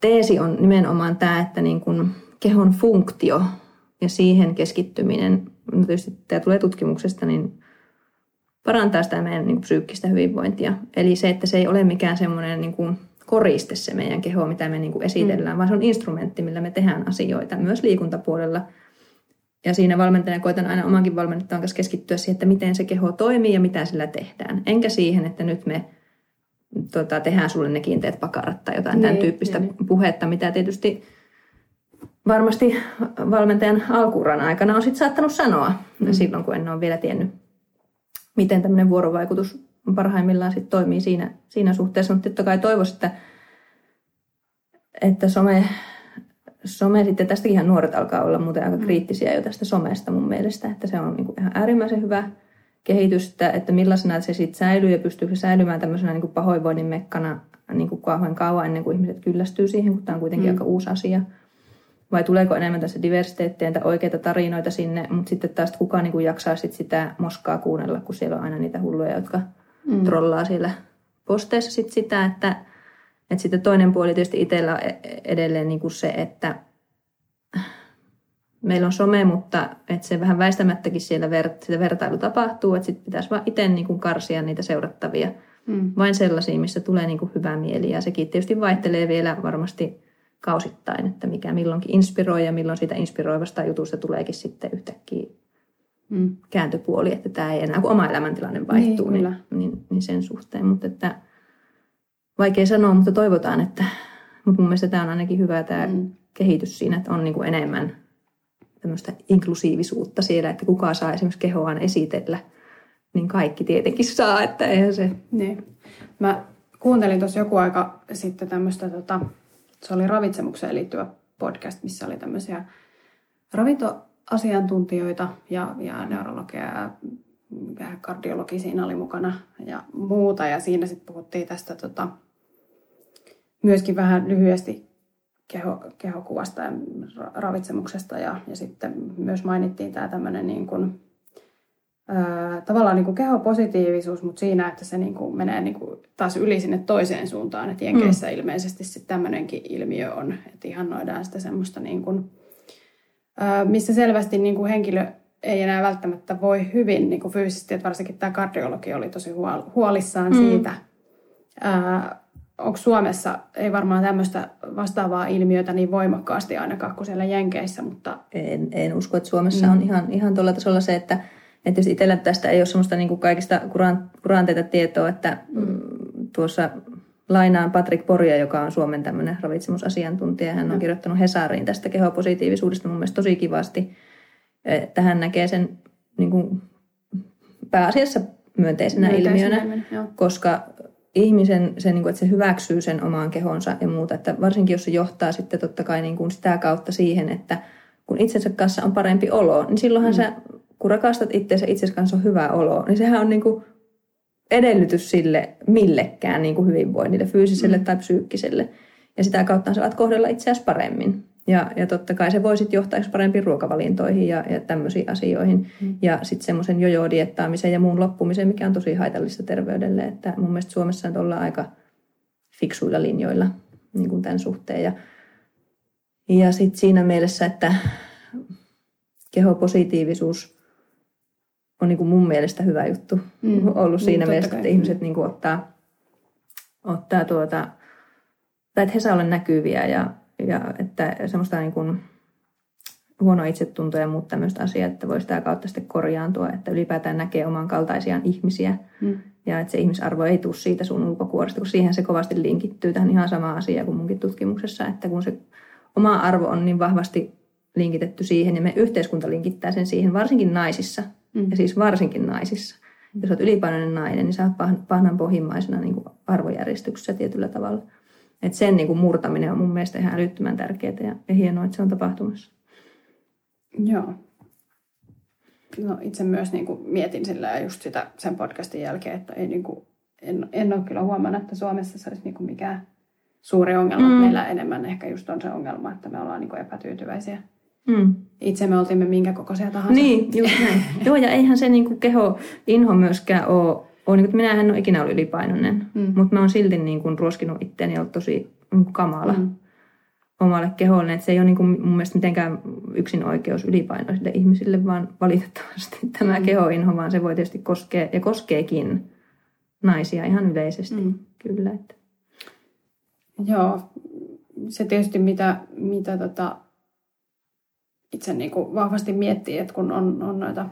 teesi on nimenomaan tämä, että niin kuin kehon funktio ja siihen keskittyminen, no tietysti tämä tulee tutkimuksesta, niin parantaa sitä meidän niin kuin psyykkistä hyvinvointia. Eli se, että se ei ole mikään semmoinen niin kuin koriste se meidän keho, mitä me niin kuin esitellään, mm. vaan se on instrumentti, millä me tehdään asioita, myös liikuntapuolella. Ja siinä valmentajana koitan aina omankin valmennettavan kanssa keskittyä siihen, että miten se keho toimii ja mitä sillä tehdään. Enkä siihen, että nyt me tota, tehdään sulle ne kiinteät pakarat tai jotain niin, tämän tyyppistä niin, niin. puhetta, mitä tietysti varmasti valmentajan alkuuran aikana on sitten saattanut sanoa mm. silloin, kun en ole vielä tiennyt, miten tämmöinen vuorovaikutus parhaimmillaan sit toimii siinä, siinä suhteessa. Mutta totta kai toivoisin, että, että some, some sitten, tästäkin ihan nuoret alkaa olla muuten aika mm. kriittisiä jo tästä somesta mun mielestä, että se on niin kuin ihan äärimmäisen hyvä kehitystä, että millaisena se sitten säilyy ja pystyykö se säilymään tämmöisenä niin kuin pahoinvoinnin mekkana niin kuin kauan kauan ennen kuin ihmiset kyllästyy siihen, kun tämä on kuitenkin mm. aika uusi asia. Vai tuleeko enemmän tässä diversiteettiä ja oikeita tarinoita sinne, mutta sitten taas kukaan niin kuin jaksaa sit sitä moskaa kuunnella, kun siellä on aina niitä hulluja, jotka mm. trollaa siellä posteissa sit sitä, että, että sitten toinen puoli tietysti itsellä on e-, edelleen niin kuin se, että meillä on some, mutta että se vähän väistämättäkin siellä ver- sitä vertailu tapahtuu, että sitten pitäisi vaan itse niin kuin karsia niitä seurattavia. Mm. Vain sellaisia, missä tulee niin kuin hyvä mieli. Ja sekin tietysti vaihtelee vielä varmasti kausittain, että mikä milloinkin inspiroi ja milloin siitä inspiroivasta jutusta tuleekin sitten yhtäkkiä mm. kääntöpuoli, että tämä ei enää, kun oma elämäntilanne vaihtuu, niin, niin, niin, niin sen suhteen. Mutta että, vaikea sanoa, mutta toivotaan, että mutta mun mielestä tämä on ainakin hyvä tämä mm. kehitys siinä, että on niin kuin enemmän tämmöistä inklusiivisuutta siellä, että kuka saa esimerkiksi kehoaan esitellä, niin kaikki tietenkin saa, että eihän se... Niin. Mä kuuntelin tuossa joku aika sitten tämmöistä, tota, se oli ravitsemukseen liittyvä podcast, missä oli tämmöisiä ravintoasiantuntijoita ja, ja neurologia ja kardiologi siinä oli mukana ja muuta. Ja siinä sitten puhuttiin tästä tota, myöskin vähän lyhyesti keho, kehokuvasta ja ravitsemuksesta ja, ja sitten myös mainittiin tämä tämmöinen niin kuin, ää, tavallaan niin kuin kehopositiivisuus, mutta siinä, että se niin kuin menee niin kuin taas yli sinne toiseen suuntaan. Että Jenkeissä mm. ilmeisesti sitten tämmöinenkin ilmiö on, että ihannoidaan sitä semmoista niin kuin, missä selvästi niin kuin henkilö ei enää välttämättä voi hyvin niin kuin fyysisesti, että varsinkin tämä kardiologi oli tosi huolissaan mm. siitä, ää, onko Suomessa, ei varmaan tämmöistä vastaavaa ilmiötä niin voimakkaasti ainakaan kuin siellä Jenkeissä, mutta... En, en usko, että Suomessa mm. on ihan, ihan tuolla tasolla se, että, että jos itsellä tästä ei ole semmoista niin kuin kaikista kuranteita tietoa, että mm. tuossa lainaan Patrick Poria, joka on Suomen tämmöinen ravitsemusasiantuntija. Hän on mm. kirjoittanut Hesariin tästä kehopositiivisuudesta mun mielestä tosi kivasti. Että hän näkee sen niin kuin pääasiassa myönteisenä, myönteisenä ilmiönä, ilmiönä koska ihmisen, se, niin kuin, että se hyväksyy sen omaan kehonsa ja muuta. Että varsinkin jos se johtaa sitten totta kai niin kuin sitä kautta siihen, että kun itsensä kanssa on parempi olo, niin silloinhan mm. sä, kun rakastat itseänsä, itsensä kanssa on hyvä olo, niin sehän on niin kuin edellytys sille millekään niin kuin hyvinvoinnille, fyysiselle mm. tai psyykkiselle. Ja sitä kautta sä alat kohdella itseäsi paremmin. Ja, ja totta kai se voi sitten johtaa parempiin ruokavalintoihin ja, ja tämmöisiin asioihin. Mm. Ja sitten semmoisen jojo-diettaamisen ja muun loppumiseen, mikä on tosi haitallista terveydelle. Että mun mielestä Suomessa nyt ollaan aika fiksuilla linjoilla niin kuin tämän suhteen. Ja, ja sitten siinä mielessä, että kehopositiivisuus on niin kuin mun mielestä hyvä juttu mm. ollut niin, siinä mielessä, että ihmiset niin kuin ottaa, ottaa tuota, tai että he saa olla näkyviä ja ja että semmoista niin kuin huono itsetunto ja muut tämmöistä asiat, että voi sitä kautta sitten korjaantua, että ylipäätään näkee oman kaltaisiaan ihmisiä mm. ja että se ihmisarvo ei tule siitä sun ulkokuoresta, kun siihen se kovasti linkittyy tähän ihan sama asia kuin munkin tutkimuksessa, että kun se oma arvo on niin vahvasti linkitetty siihen ja me yhteiskunta linkittää sen siihen, varsinkin naisissa mm. ja siis varsinkin naisissa. Jos olet ylipainoinen nainen, niin sä oot pahnan pohjimmaisena niin kuin arvojärjestyksessä tietyllä tavalla. Et sen niin kuin murtaminen on mun mielestä ihan älyttömän tärkeää ja, ja hienoa, että se on tapahtumassa. Joo. No itse myös niin kuin mietin sillä just sitä sen podcastin jälkeen, että ei niin kuin, en, en ole kyllä huomannut, että Suomessa se olisi niin kuin mikään suuri ongelma. Mm. Meillä enemmän ehkä just on se ongelma, että me ollaan niin kuin epätyytyväisiä. Mm. Itse me oltimme minkä kokoisia tahansa. Niin, just näin. Joo, ja eihän se niin kuin keho inho myöskään ole on, niin kuin, minä en ole ikinä ollut ylipainoinen, mm. mutta mä oon silti niin kuin, ruoskinut itteeni ja ollut tosi niin kuin, kamala mm. omalle keholle. Että se ei ole niin kuin, mun mielestä mitenkään yksin oikeus ylipainoisille ihmisille, vaan valitettavasti tämä mm. kehoinho, vaan se voi tietysti koskea ja koskeekin naisia ihan yleisesti. Mm. Kyllä. Että. Joo, se tietysti mitä, mitä tota, itse niin kuin vahvasti miettii, että kun on, on noita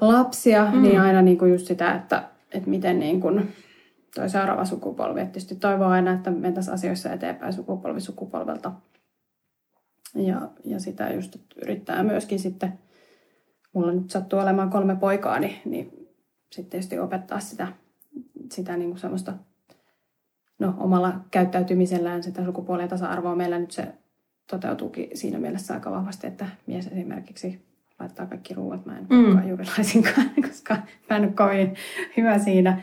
lapsia, mm. niin aina niin kuin just sitä, että, että miten niin kuin toi seuraava sukupolvi. Että tietysti toivoo aina, että mentäisiin asioissa eteenpäin sukupolvi sukupolvelta. Ja, ja sitä just että yrittää myöskin sitten, mulla nyt sattuu olemaan kolme poikaa, niin, niin sitten tietysti opettaa sitä, sitä niin kuin semmoista no, omalla käyttäytymisellään sitä sukupuolien tasa-arvoa. Meillä nyt se toteutuukin siinä mielessä aika vahvasti, että mies esimerkiksi laittaa kaikki ruuat. Mä en mm. juuri laisinkaan, koska mä en ole kovin hyvä siinä.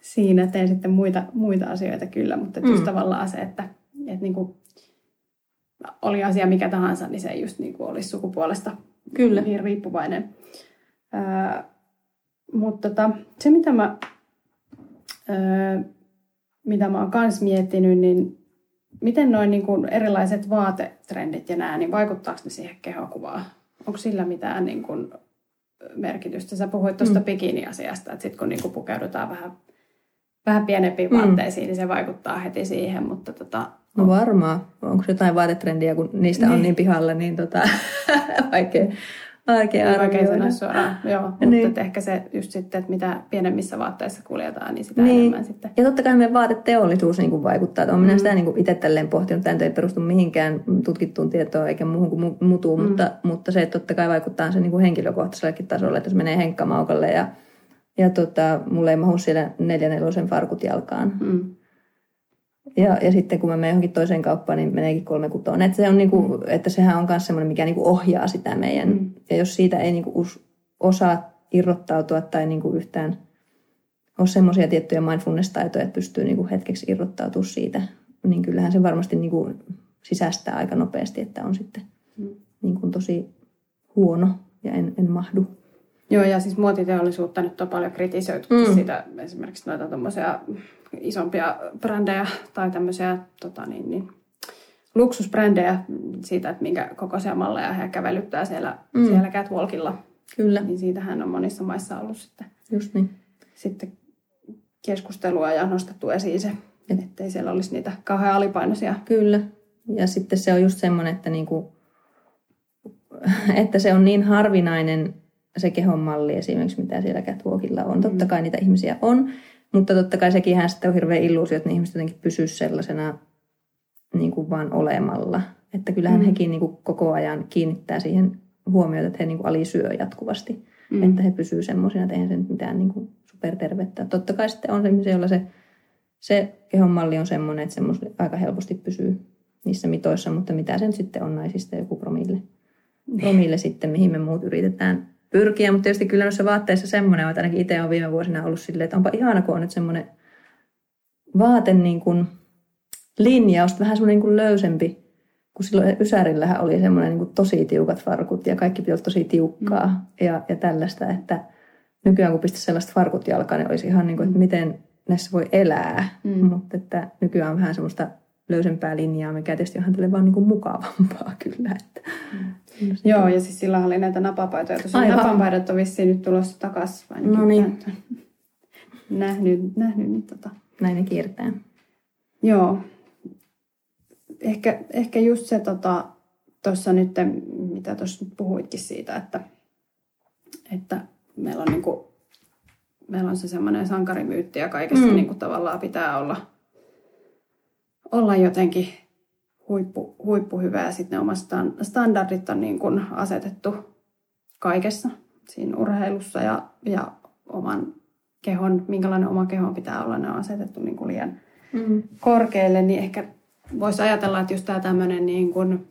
Siinä teen sitten muita, muita asioita kyllä, mutta mm. just tavallaan se, että, että niin kuin, oli asia mikä tahansa, niin se ei just niin kuin olisi sukupuolesta kyllä. niin riippuvainen. Ää, mutta tota, se, mitä mä, ää, mitä mä oon kans miettinyt, niin miten noin niin kuin erilaiset vaatetrendit ja nämä, niin vaikuttaako ne siihen kehokuvaan? onko sillä mitään niin kuin merkitystä? Sä puhuit tuosta mm. bikini-asiasta, että sitten kun niin kuin pukeudutaan vähän, vähän pienempiin mm. vaatteisiin, niin se vaikuttaa heti siihen, mutta tota, No varmaan. Onko jotain vaatetrendiä, kun niistä niin. on niin pihalla, niin tota, vaikea, Vaikea arvioida. Vaikea sanoa suoraan, joo. Mutta niin. ehkä se just sitten, että mitä pienemmissä vaatteissa kuljetaan, niin sitä niin. enemmän sitten. Ja totta kai meidän vaateteollisuus niin kuin vaikuttaa. Olen mm. minä sitä niin kuin itse tälleen pohtinut. Tämä ei perustu mihinkään tutkittuun tietoon eikä muuhun kuin mutuun, mm. mutta, mutta se, että totta kai vaikuttaa se niin kuin henkilökohtaisellekin tasolle, että jos menee henkkamaukalle ja, ja tota, mulle ei mahu siellä neljänelosen farkut jalkaan. Mm ja, ja sitten kun mä menen johonkin toiseen kauppaan, niin meneekin kolme kutoon. Että, se on niinku, että sehän on myös semmoinen, mikä niinku ohjaa sitä meidän. Mm. Ja jos siitä ei niinku osaa irrottautua tai niinku yhtään ole semmoisia tiettyjä mindfulness-taitoja, että pystyy niinku hetkeksi irrottautumaan siitä, niin kyllähän se varmasti niinku sisäistää aika nopeasti, että on sitten mm. niinku tosi huono ja en, en mahdu. Joo, ja siis muotiteollisuutta nyt on paljon kritisoitu mm. siitä, esimerkiksi noita isompia brändejä tai tämmöisiä tota niin, niin, luksusbrändejä siitä, että minkä kokoisia malleja he kävelyttää siellä, mm. siellä catwalkilla. Kyllä. Niin siitähän on monissa maissa ollut sitten, Just niin. sitten keskustelua ja nostettu esiin se, ettei siellä olisi niitä kauhean alipainoisia. Kyllä. Ja sitten se on just semmoinen, että, niinku, että se on niin harvinainen se kehon malli esimerkiksi, mitä siellä catwalkilla on. Totta kai niitä ihmisiä on, mutta totta kai sekin sitten on hirveä illuusio, että ne ihmiset jotenkin pysyisivät sellaisena niin kuin vaan olemalla. Että kyllähän mm. hekin niin kuin koko ajan kiinnittää siihen huomiota, että he niin kuin alisyö jatkuvasti. Mm. Että he pysyvät semmoisina, että eihän se nyt mitään niin kuin supertervettä. Totta kai sitten on sellaisia, joilla se, se kehon malli on semmoinen, että semmoinen aika helposti pysyy niissä mitoissa, mutta mitä sen sitten on naisista joku promille. Promille sitten, mihin me muut yritetään pyrkiä, mutta tietysti kyllä noissa vaatteissa semmoinen, että ainakin itse on viime vuosina ollut silleen, että onpa ihana, kun on nyt semmoinen vaate niin kuin linjaus, vähän semmoinen niin kuin löysempi, kun silloin Ysärillähän oli semmoinen niin kuin tosi tiukat farkut ja kaikki piti olla tosi tiukkaa mm. ja, ja tällaista, että nykyään kun pistäisi sellaiset farkut jalkaan, niin olisi ihan niin kuin, että miten näissä voi elää, mm. mutta että nykyään on vähän semmoista löysempää linjaa, mikä tietysti on tälle vaan niin kuin mukavampaa kyllä. Että. Mm. Joo, ja siis sillä oli näitä napapaitoja. Tosiaan napapaidat on vissiin nyt tulossa takaisin. No niin. Nähnyt, nähnyt niin tota. Näin ne kiertää. Joo. Ehkä, ehkä just se tuossa tota, nyt, mitä tuossa puhuitkin siitä, että, että meillä on, niinku, meillä on se semmoinen sankarimyytti ja kaikessa mm. niinku, tavallaan pitää olla, olla jotenkin huippu, huippuhyvä ja sitten ne omat standardit on niin kuin asetettu kaikessa siinä urheilussa ja, ja oman kehon, minkälainen oma kehon pitää olla, ne on asetettu niin kuin liian mm. korkealle, niin ehkä voisi ajatella, että just tämä tämmöinen niin kuin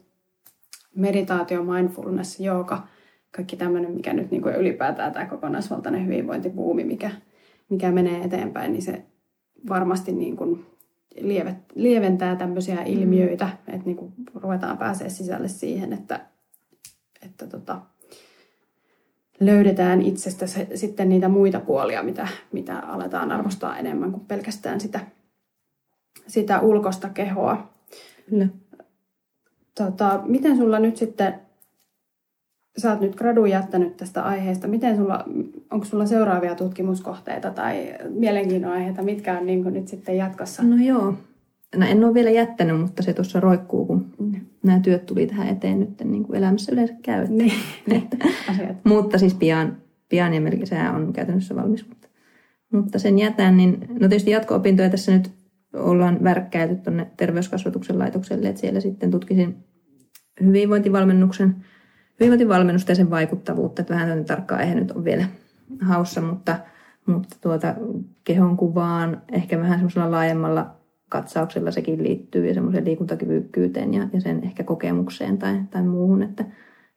meditaatio, mindfulness, jooga, kaikki tämmöinen, mikä nyt niin kuin ylipäätään tämä kokonaisvaltainen hyvinvointibuumi, mikä, mikä menee eteenpäin, niin se varmasti niin kuin lieventää tämmöisiä mm. ilmiöitä, mm. että niin kuin ruvetaan pääsee sisälle siihen, että, että tota, löydetään itsestä se, sitten niitä muita puolia, mitä, mitä aletaan arvostaa enemmän kuin pelkästään sitä, sitä ulkosta kehoa. Kyllä. Tota, miten sulla nyt sitten, sä oot nyt gradun jättänyt tästä aiheesta, miten sulla, onko sulla seuraavia tutkimuskohteita tai mielenkiinnon aiheita, mitkä on niin nyt sitten jatkossa? No joo, no en ole vielä jättänyt, mutta se tuossa roikkuu, kun mm. nämä työt tuli tähän eteen nyt, niin kuin elämässä yleensä käy. Että, niin, että, mutta siis pian, pian ja melkein se on käytännössä valmis. Mutta, mutta sen jätän, niin no tietysti jatko-opintoja tässä nyt ollaan värkkäilty tuonne terveyskasvatuksen laitokselle, että siellä sitten tutkisin hyvinvointivalmennuksen, hyvinvointivalmennusta ja sen vaikuttavuutta, että vähän tarkkaa aihe nyt on vielä haussa, mutta, mutta tuota, kehon kuvaan ehkä vähän semmoisella laajemmalla katsauksella sekin liittyy ja semmoiseen liikuntakyvykkyyteen ja, ja sen ehkä kokemukseen tai, tai muuhun, että,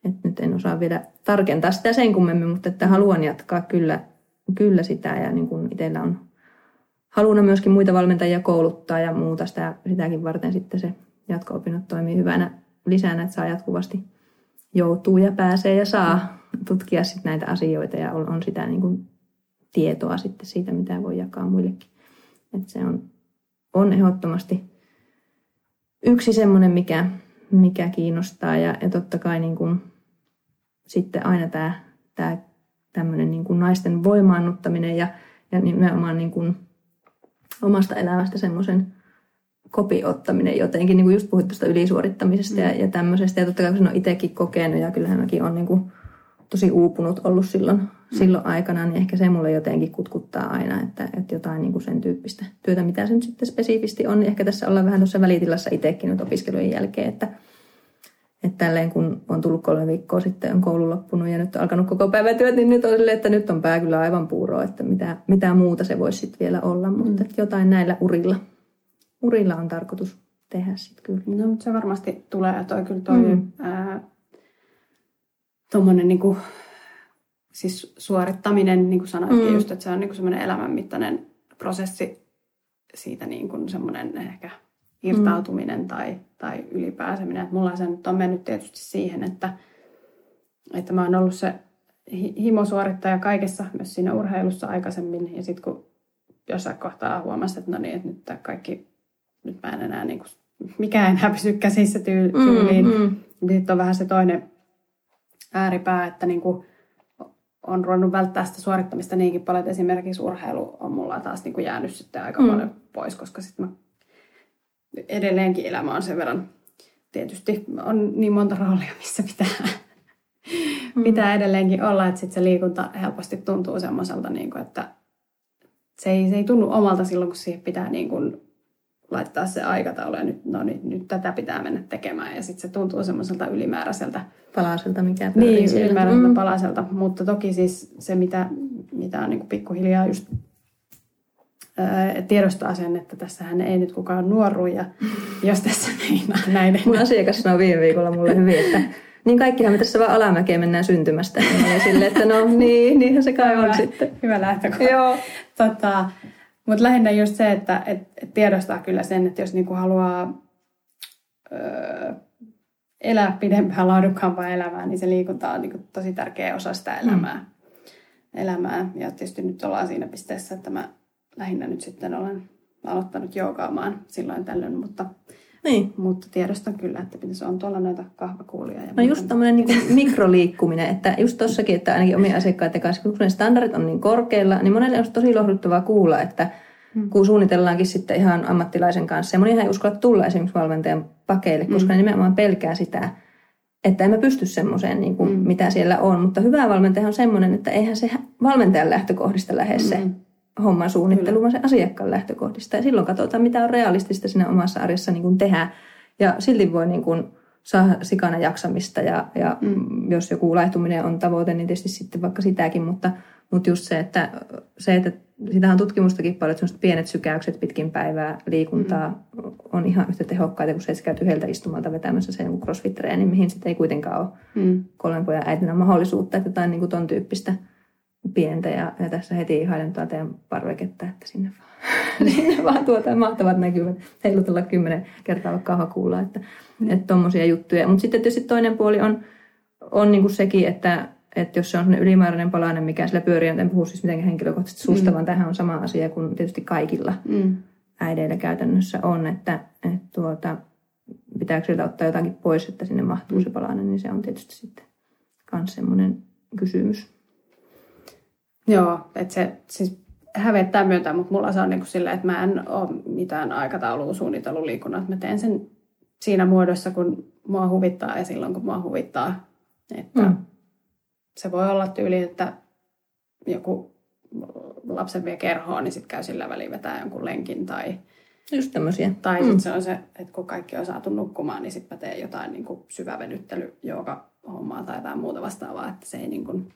että nyt en osaa vielä tarkentaa sitä sen kummemmin, mutta että haluan jatkaa kyllä, kyllä sitä ja niin kuin itsellä on haluna myöskin muita valmentajia kouluttaa ja muuta sitä, sitäkin varten sitten se jatko-opinnot toimii hyvänä lisänä, että saa jatkuvasti joutuu ja pääsee ja saa tutkia sitten näitä asioita ja on, on sitä niin kuin tietoa sitten siitä, mitä voi jakaa muillekin. Että se on on ehdottomasti yksi semmoinen, mikä, mikä kiinnostaa. Ja, ja totta kai niin kuin, sitten aina tämä, tämä tämmöinen niin kuin naisten voimaannuttaminen ja, ja nimenomaan niin kuin omasta elämästä semmoisen kopiottaminen jotenkin. Niin kuin just puhuit tuosta ylisuorittamisesta mm. ja, ja tämmöisestä. Ja totta kai kun sen on itsekin kokenut ja kyllähän mäkin olen niin kuin tosi uupunut ollut silloin, mm. silloin aikana, niin ehkä se mulle jotenkin kutkuttaa aina, että, että jotain niin kuin sen tyyppistä työtä, mitä se nyt sitten spesifisti on, niin ehkä tässä ollaan vähän tuossa välitilassa itsekin nyt opiskelujen jälkeen, että, että tälleen kun on tullut kolme viikkoa sitten, on koulu loppunut ja nyt on alkanut koko päivä työt, niin nyt on silleen, että nyt on pää kyllä aivan puuroa, että mitä, mitä muuta se voisi sitten vielä olla, mutta mm. että jotain näillä urilla, urilla on tarkoitus tehdä sitten kyllä. No, mutta se varmasti tulee, ja toi kyllä toi mm. ää, niin kuin, siis suorittaminen, niin kuin sanoitkin mm. just, että se on niin semmoinen elämänmittainen prosessi siitä niin kuin semmoinen ehkä irtautuminen mm. tai, tai ylipääseminen. Että mulla se nyt on mennyt tietysti siihen, että, että mä oon ollut se himosuorittaja kaikessa, myös siinä urheilussa aikaisemmin. Ja sitten kun jossain kohtaa huomasin, että no niin, että nyt kaikki, nyt mä en enää niin kuin, mikään enää pysy käsissä mm, tyyliin. Mm, mm. Sitten on vähän se toinen ääripää, että niin kuin on ruvennut välttää sitä suorittamista niinkin paljon, että esimerkiksi urheilu on mulla taas niin kuin jäänyt sitten aika mm. paljon pois, koska sitten mä edelleenkin elämä on sen verran, tietysti on niin monta roolia, missä pitää, mm. pitää edelleenkin olla, että sitten se liikunta helposti tuntuu semmoiselta, niin kuin, että se ei, se ei tunnu omalta silloin, kun siihen pitää niin kuin laittaa se aikataulu ja nyt, no, nyt, nyt tätä pitää mennä tekemään. Ja sitten se tuntuu semmoiselta ylimääräiseltä. Palaselta, mikä Niin, siellä. ylimääräiseltä mm. palaselta. Mutta toki siis se, mitä, mitä on niin pikkuhiljaa just tiedostaa sen, että tässähän ei nyt kukaan nuoru ja jos tässä meinaa näin. Mun asiakas sanoi viime viikolla mulle hyvin, että niin kaikkihan me tässä vaan alamäkeä mennään syntymästä. Ja sille, että no niin, niinhän se kai on sitten. Hyvä lähtökohta. Joo. Tota, mutta lähinnä just se, että et, et tiedostaa kyllä sen, että jos niinku haluaa öö, elää pidempään, laadukkaampaa elämää, niin se liikunta on niinku tosi tärkeä osa sitä elämää. Mm. elämää. Ja tietysti nyt ollaan siinä pisteessä, että mä lähinnä nyt sitten olen aloittanut joogaamaan silloin tällöin, mutta niin. Mutta tiedostan kyllä, että se on tuolla näitä kahvakuulia. Ja no just tämmöinen niin mikroliikkuminen, että just tossakin, että ainakin omien asiakkaiden kanssa, kun ne standardit on niin korkeilla, niin monelle on tosi lohduttavaa kuulla, että hmm. kun suunnitellaankin sitten ihan ammattilaisen kanssa, ja monihan ei uskalla tulla esimerkiksi valmentajan pakeille, koska hmm. ne nimenomaan pelkää sitä, että emme pysty semmoiseen, niin kuin, hmm. mitä siellä on. Mutta hyvä valmentaja on semmoinen, että eihän se valmentajan lähtökohdista lähde se hmm homman suunnittelu, vaan se asiakkaan lähtökohdista. Ja silloin katsotaan, mitä on realistista siinä omassa arjessa niin kuin tehdä. Ja silti voi niin kuin saada sikana jaksamista ja, ja mm. jos joku laihtuminen on tavoite, niin tietysti sitten vaikka sitäkin, mutta, mutta just se, että, se, että sitähän on tutkimustakin paljon, että pienet sykäykset pitkin päivää liikuntaa mm. on ihan yhtä tehokkaita kuin se, että käyt yhdeltä istumalta vetämässä sen crossfit-treeni, mihin sitten ei kuitenkaan ole mm. kolmen pojan äitinä mahdollisuutta, että jotain niin kuin ton tyyppistä – pientä ja, ja tässä heti ihailen teidän parveketta, että sinne vaan, sinne vaan tuota mahtavat näkyvät heilutella kymmenen kertaa vaikka kahvakuulla, että mm. että tommosia juttuja. Mutta sitten tietysti toinen puoli on, on niinku sekin, että, että jos se on ylimääräinen palanen, mikä sillä pyörii, en puhu siis mitenkään henkilökohtaisesti susta, mm. vaan tähän on sama asia kuin tietysti kaikilla mm. äideillä käytännössä on, että, että tuota, pitääkö sieltä ottaa jotakin pois, että sinne mahtuu mm. se palanen, niin se on tietysti sitten myös semmoinen kysymys. Joo, että se siis hävettää myöntää, mutta mulla se on niin kuin silleen, että mä en ole mitään aikataulua suunnitellut liikunnat. Mä teen sen siinä muodossa, kun mua huvittaa ja silloin, kun mua huvittaa. Että mm. Se voi olla tyyli, että joku lapsen vie kerhoon, niin sitten käy sillä väliin vetää jonkun lenkin tai... Just tämmöisiä. Tai mm. sitten se on se, että kun kaikki on saatu nukkumaan, niin sitten mä teen jotain niin kuin syvävenyttely, joka hommaa tai jotain muuta vastaavaa, että se ei niin kuin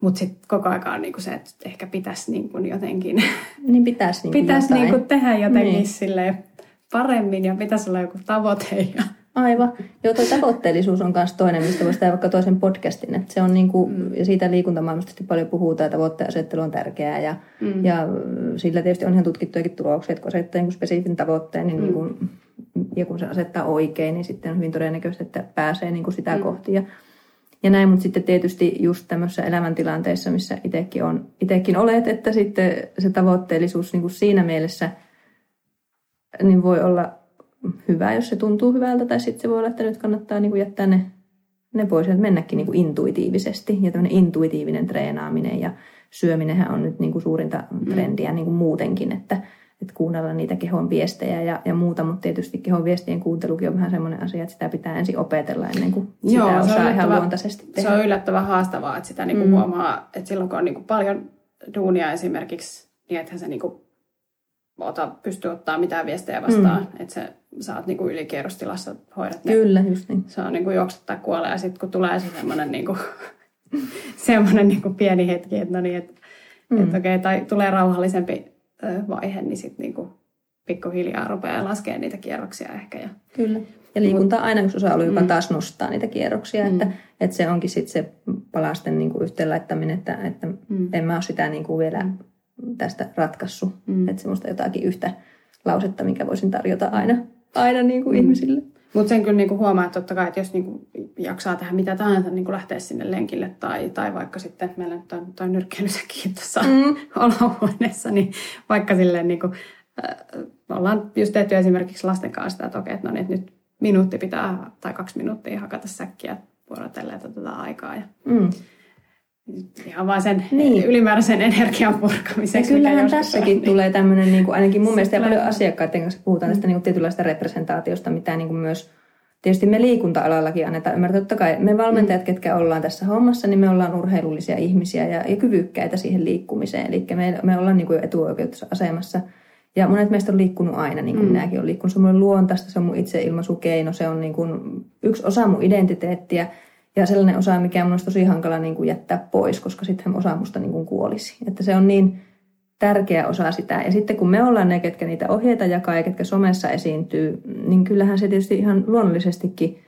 mutta sitten koko ajan on niinku se, että ehkä pitäisi niinku jotenkin... Niin pitäisi niinku pitäisi niinku tehdä jotenkin niin. sille paremmin ja pitäisi olla joku tavoite. Ja... Aivan. Joo, tuo tavoitteellisuus on myös toinen, mistä voisi tehdä vaikka toisen podcastin. Että se on niinku, mm. Ja siitä liikuntamaailmasta paljon puhutaan, että tavoitteen asettelu on tärkeää. Ja, mm. ja sillä tietysti on ihan tutkittujakin tuloksia, että kun asettaa niin spesifin tavoitteen, niin, mm. niin kuin, ja kun se asettaa oikein, niin sitten on hyvin todennäköistä, että pääsee niin kuin sitä mm. kohti. Ja, ja näin, mutta sitten tietysti just tämmöisessä elämäntilanteessa, missä itsekin, on, itekin olet, että sitten se tavoitteellisuus niin kuin siinä mielessä niin voi olla hyvä, jos se tuntuu hyvältä, tai sitten se voi olla, että nyt kannattaa niin kuin jättää ne, ne pois, että mennäkin niin kuin intuitiivisesti. Ja tämmöinen intuitiivinen treenaaminen ja syöminenhän on nyt niin kuin suurinta trendiä niin kuin muutenkin, että, että kuunnella niitä kehon viestejä ja, ja muuta, mutta tietysti kehon viestien kuuntelukin on vähän semmoinen asia, että sitä pitää ensin opetella ennen kuin sitä Joo, osaa ihan luontaisesti tehdä. Se on yllättävän haastavaa, että sitä niinku mm. huomaa, että silloin kun on niinku paljon duunia esimerkiksi, niin ethän se niinku ota, pysty ottaa mitään viestejä vastaan, mm. että se saat niinku ylikierrostilassa hoidat ne. Kyllä, just niin. Se on niinku juoksuttaa kuolee ja sitten kun tulee se semmoinen niinku, semmoinen niinku pieni hetki, että no niin, että mm. et okei, okay, tai tulee rauhallisempi vaihe, niin sitten niinku pikkuhiljaa rupeaa laskemaan niitä kierroksia ehkä. Ja, Kyllä. Ja liikunta on aina yksi osa-alue, joka mm. taas nostaa niitä kierroksia, mm. että, että se onkin sitten se palasten niin kuin yhteenlaittaminen, että, että mm. en mä ole sitä niin kuin vielä mm. tästä ratkaissut. Mm. Että semmoista jotakin yhtä lausetta, mikä voisin tarjota aina, aina niin kuin mm. ihmisille. Mutta sen kyllä niinku huomaa, että totta kai, että jos niinku jaksaa tehdä mitä tahansa, niinku lähteä sinne lenkille tai, tai vaikka sitten, meillä nyt on toi nyrkkeilysäkin tuossa mm. olohuoneessa, niin vaikka silleen niinku, äh, ollaan just tehty esimerkiksi lasten kanssa sitä, että okei, että no niin, että nyt minuutti pitää tai kaksi minuuttia hakata säkkiä vuorotellen tätä aikaa. Ja, mm. Ihan vain sen niin. ylimääräisen energian purkamiseksi. Ja kyllähän tässäkin on, tulee tämmöinen, niin kuin, ainakin mun mielestä ja paljon asiakkaiden kanssa puhutaan mm. tästä niin kuin tietynlaista representaatiosta, mitä niin kuin myös tietysti me liikunta-alallakin annetaan ymmärtää. Totta kai me valmentajat, mm. ketkä ollaan tässä hommassa, niin me ollaan urheilullisia ihmisiä ja, ja kyvykkäitä siihen liikkumiseen. Eli me, me ollaan niin kuin etuoikeutussa asemassa. Ja monet meistä on liikkunut aina, niin kuin mm. minäkin olen liikkunut. Se on mulle luontaista, se on mun itseilmaisukeino, se on niin kuin yksi osa mun identiteettiä. Ja sellainen osa, mikä on tosi hankala niin kuin jättää pois, koska sitten osa musta niin kuin kuolisi. Että se on niin tärkeä osa sitä. Ja sitten kun me ollaan ne, ketkä niitä ohjeita jakaa ja ketkä somessa esiintyy, niin kyllähän se tietysti ihan luonnollisestikin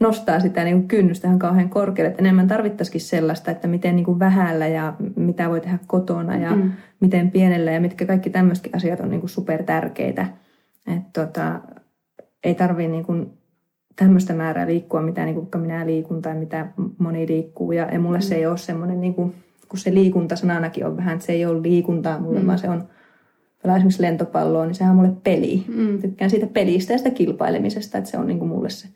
nostaa sitä niin kynnystä ihan kauhean korkealle. Että enemmän tarvittaisikin sellaista, että miten niin kuin vähällä ja mitä voi tehdä kotona ja mm. miten pienellä ja mitkä kaikki tämmöisetkin asiat on niin kuin super tärkeitä. Että tota, ei tarvii niin kuin tämmöistä määrää liikkua, mitä niin kuin minä liikun tai mitä moni liikkuu. Ja, ja mulle mm. se ei ole semmoinen, niin kuin, kun se liikunta sananakin on vähän, että se ei ole liikuntaa mulle, mm. vaan se on pelaa esimerkiksi lentopalloa, niin sehän on mulle peli. Mm. Tykkään siitä pelistä ja sitä kilpailemisesta, että se on niin kuin mulle se,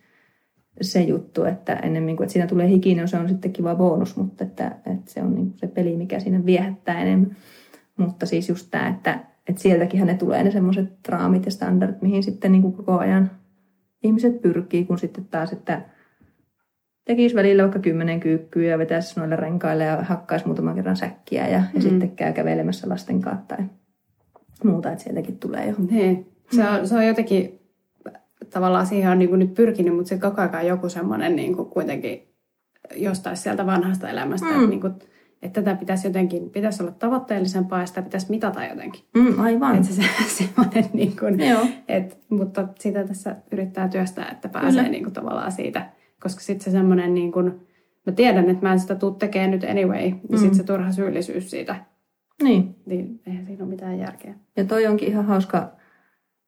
se juttu, että ennemmin kuin, että siinä tulee hikinen, se on sitten kiva bonus, mutta että, että se on niin se peli, mikä siinä viehättää enemmän. Mutta siis just tämä, että, että sieltäkin ne tulee ne semmoiset raamit ja standardit, mihin sitten niin kuin koko ajan – ihmiset pyrkii, kun sitten taas, että tekisi välillä vaikka kymmenen kyykkyä ja vetäisi noille renkaille ja hakkaisi muutaman kerran säkkiä ja, mm. ja sitten käy kävelemässä lasten kanssa tai muuta, että sieltäkin tulee jo. Niin. Se on, se on jotenkin, tavallaan siihen on niin kuin nyt pyrkinyt, mutta sitten koko ajan joku semmoinen niin kuin kuitenkin jostain sieltä vanhasta elämästä, mm. että niin kuin, että tätä pitäisi jotenkin, pitäisi olla tavoitteellisempaa ja sitä pitäisi mitata jotenkin. Mm, aivan. Että se, se semmoinen niin kuin. Et, mutta sitä tässä yrittää työstää, että pääsee niin kuin, tavallaan siitä, koska sitten se semmoinen niin kuin, mä tiedän, että mä en sitä tule tekemään nyt anyway, niin mm. sitten se turha syyllisyys siitä. Niin. Niin eihän siinä ole mitään järkeä. Ja toi onkin ihan hauska,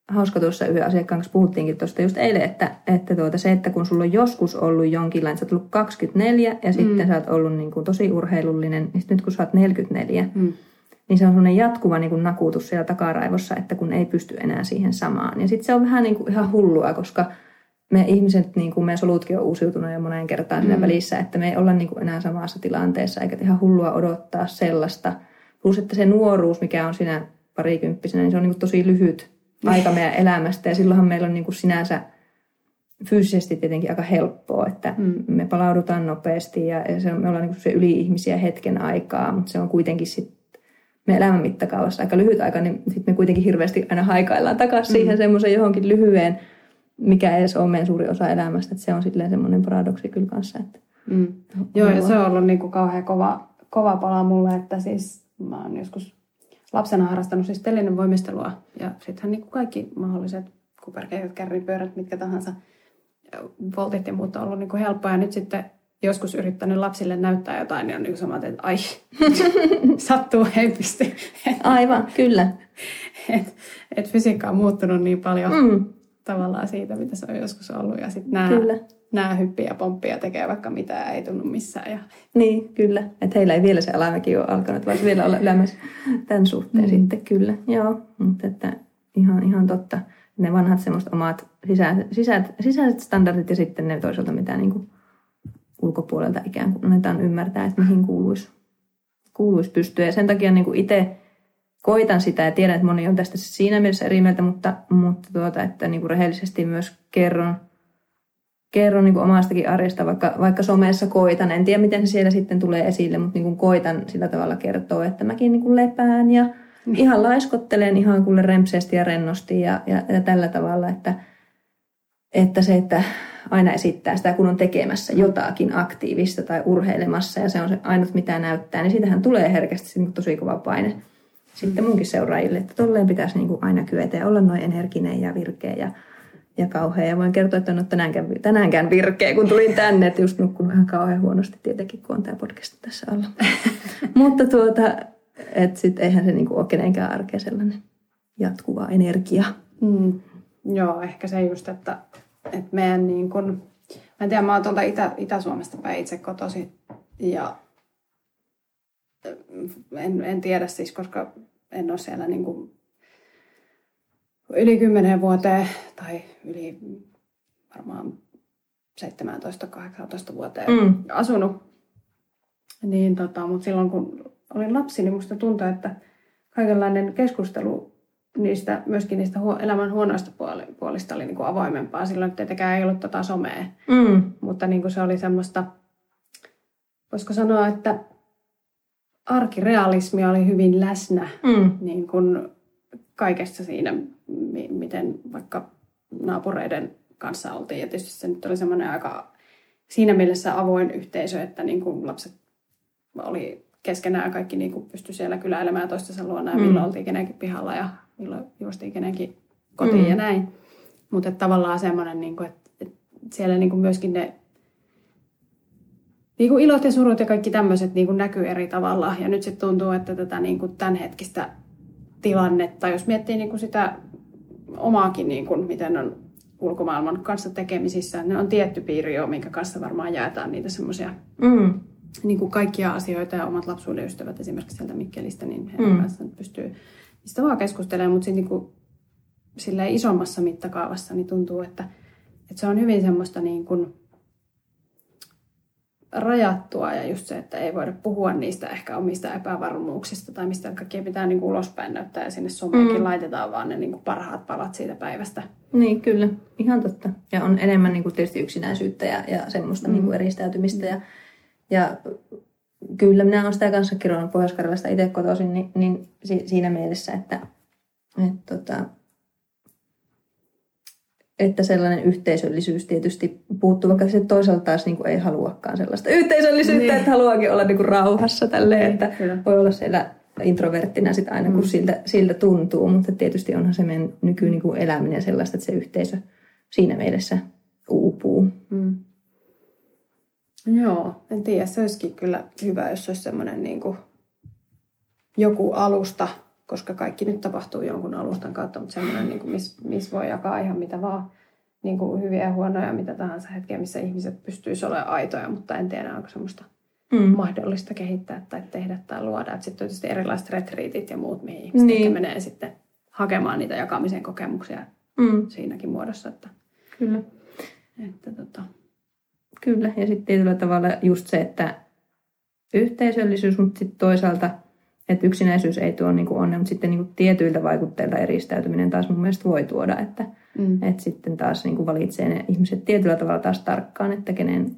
hauska tuossa yhden asiakkaan kanssa puhuttiinkin tuosta just eilen, että, että tuota se, että kun sulla on joskus ollut jonkinlainen, sä oot ollut 24 ja mm. sitten sä oot ollut niin kuin tosi urheilullinen, niin nyt kun sä oot 44, mm. niin se on sellainen jatkuva niin kuin nakuutus siellä takaraivossa, että kun ei pysty enää siihen samaan. Ja sitten se on vähän niin kuin ihan hullua, koska me ihmiset, niin kuin meidän solutkin on uusiutunut jo moneen kertaan siinä mm. välissä, että me ei olla niin kuin enää samassa tilanteessa, eikä ihan hullua odottaa sellaista. Plus, että se nuoruus, mikä on siinä parikymppisenä, niin se on niin kuin tosi lyhyt aika meidän elämästä. Ja silloinhan meillä on niin kuin sinänsä fyysisesti tietenkin aika helppoa, että mm. me palaudutaan nopeasti ja se on, me ollaan niin kuin se yli-ihmisiä hetken aikaa, mutta se on kuitenkin sitten me elämän mittakaavassa aika lyhyt aika, niin sitten me kuitenkin hirveästi aina haikaillaan takaisin mm. siihen semmoisen johonkin lyhyen, mikä ei edes ole meidän suuri osa elämästä. Että se on sitten semmoinen paradoksi kyllä kanssa. Että mm. Joo, ja se on ollut niin kuin kauhean kova, kova pala mulle, että siis mä oon joskus lapsena harrastanut siis telinen voimistelua ja sittenhän niin kaikki mahdolliset kuperkeikat, kärripyörät, mitkä tahansa voltit ja muut on ollut niin kuin helppoa. Ja nyt sitten joskus yrittänyt lapsille näyttää jotain, niin on niin sama, että ai, sattuu, ei pysty. Aivan, kyllä. Et, et fysiikka on muuttunut niin paljon mm. tavallaan siitä, mitä se on joskus ollut. Ja sitten nämä, kyllä. Nämä hyppiä ja pomppia tekee vaikka mitä ei tunnu missään. Ja... Niin, kyllä. Että heillä ei vielä se alamäki ole alkanut, vaan vielä olla ylemmässä tämän suhteen mm. sitten kyllä. Joo, mutta että ihan, ihan totta. Ne vanhat semmoista omat sisäiset, sisäiset, sisäiset standardit ja sitten ne toisaalta mitä niin kuin ulkopuolelta ikään kuin annetaan ymmärtää, että mihin kuuluisi, kuuluisi pystyä. Ja sen takia niin kuin itse koitan sitä ja tiedän, että moni on tästä siinä mielessä eri mieltä, mutta, mutta tuota, että niin kuin rehellisesti myös kerron, kerron niin kuin omastakin arjesta, vaikka, vaikka somessa koitan. En tiedä, miten se siellä sitten tulee esille, mutta niin kuin koitan sillä tavalla kertoa, että mäkin niin kuin lepään ja niin. ihan laiskottelen ihan kuule rempseesti ja rennosti ja, ja, ja tällä tavalla, että, että se, että aina esittää sitä, kun on tekemässä jotakin aktiivista tai urheilemassa ja se on se ainut mitä näyttää, niin siitähän tulee herkästi niin tosi kova paine sitten munkin seuraajille, että tolleen pitäisi niin kuin aina kyetä ja olla noin energinen ja virkeä ja, ja kauhea. Ja voin kertoa, että en ole tänäänkään, tänäänkään virkeä, kun tulin tänne, että just nukkunut ihan kauhean huonosti tietenkin, kun on tämä podcast tässä alla. Mutta tuota, että sitten eihän se niin kuin ole kenenkään arkea sellainen jatkuva energia. Mm. Joo, ehkä se just, että että meidän niin kun, mä en tiedä, mä oon tuolta Itä, Itä-Suomesta päin itse kotosi ja en, en tiedä siis, koska en ole siellä niin kuin yli kymmenen vuoteen tai yli varmaan 17-18 vuoteen mm. asunut. Niin tota, mutta silloin kun olin lapsi, niin musta tuntui, että kaikenlainen keskustelu niistä, myöskin niistä huo, elämän huonoista puolista oli niin kuin avoimempaa. Silloin tietenkään ei ollut tota somea, mm. mutta niin kuin se oli semmoista, voisiko sanoa, että arkirealismi oli hyvin läsnä mm. niin kuin kaikessa siinä, miten vaikka naapureiden kanssa oltiin. Ja tietysti se nyt oli semmoinen aika siinä mielessä avoin yhteisö, että niin kuin lapset oli keskenään kaikki niin kuin pystyi siellä kyläilemään toistensa luona ja mm. milloin oltiin kenenkin pihalla ja milloin juostiin kenenkin kotiin mm. ja näin. Mutta tavallaan semmoinen, niin kuin, että, että siellä niin kuin myöskin ne niin kuin ilot ja surut ja kaikki tämmöiset niin kuin näkyy eri tavalla. Ja nyt sitten tuntuu, että tätä niin kuin tämänhetkistä tilannetta, jos miettii niin kuin sitä omaakin, niin kuin, miten on ulkomaailman kanssa tekemisissä, ne on tietty piiri jo, minkä kanssa varmaan jaetaan niitä semmoisia mm. niin kuin kaikkia asioita ja omat lapsuuden ystävät esimerkiksi sieltä Mikkelistä, niin heidän mm. kanssa pystyy mistä vaan keskustelemaan, mutta niin kuin, isommassa mittakaavassa niin tuntuu, että, että se on hyvin semmoista niin kuin, rajattua ja just se, että ei voida puhua niistä ehkä omista epävarmuuksista tai mistä kaikkea pitää niin kuin ulospäin näyttää ja sinne someenkin mm. laitetaan vaan ne niin kuin parhaat palat siitä päivästä. Niin, kyllä. Ihan totta. Ja on enemmän niin kuin tietysti yksinäisyyttä ja, ja semmoista mm. niin kuin eristäytymistä ja, ja kyllä minä olen sitä kanssa kirjoittanut Pohjois-Karjalasta itse kotoisin, niin, niin siinä mielessä, että, että, tota, että sellainen yhteisöllisyys tietysti puuttuu, vaikka se toisaalta taas niin kuin ei haluakaan sellaista yhteisöllisyyttä, niin. että haluakin olla niin kuin rauhassa tälleen, niin, että kyllä. voi olla siellä introverttina sit aina, kun mm. siltä, siltä tuntuu, mutta tietysti onhan se meidän nyky niin kuin eläminen sellaista, että se yhteisö siinä mielessä uupuu. Mm. Joo, en tiedä. Se olisikin kyllä hyvä, jos olisi semmoinen niin kuin joku alusta, koska kaikki nyt tapahtuu jonkun alustan kautta, mutta semmoinen, niin missä mis voi jakaa ihan mitä vaan, niin kuin hyviä ja huonoja, mitä tahansa hetkeä, missä ihmiset pystyisivät olemaan aitoja, mutta en tiedä, onko semmoista mm. mahdollista kehittää tai tehdä tai luoda. Sitten tietysti erilaiset retriitit ja muut, mihin ihmiset niin. menee sitten hakemaan niitä jakamisen kokemuksia mm. siinäkin muodossa. Että, Kyllä. Että, tota, Kyllä, ja sitten tietyllä tavalla just se, että yhteisöllisyys, mutta sitten toisaalta, että yksinäisyys ei tuo niin onnea, mutta sitten niin tietyiltä vaikutteilta eristäytyminen taas mun mielestä voi tuoda, että, mm. että sitten taas niin valitsee ne ihmiset tietyllä tavalla taas tarkkaan, että kenen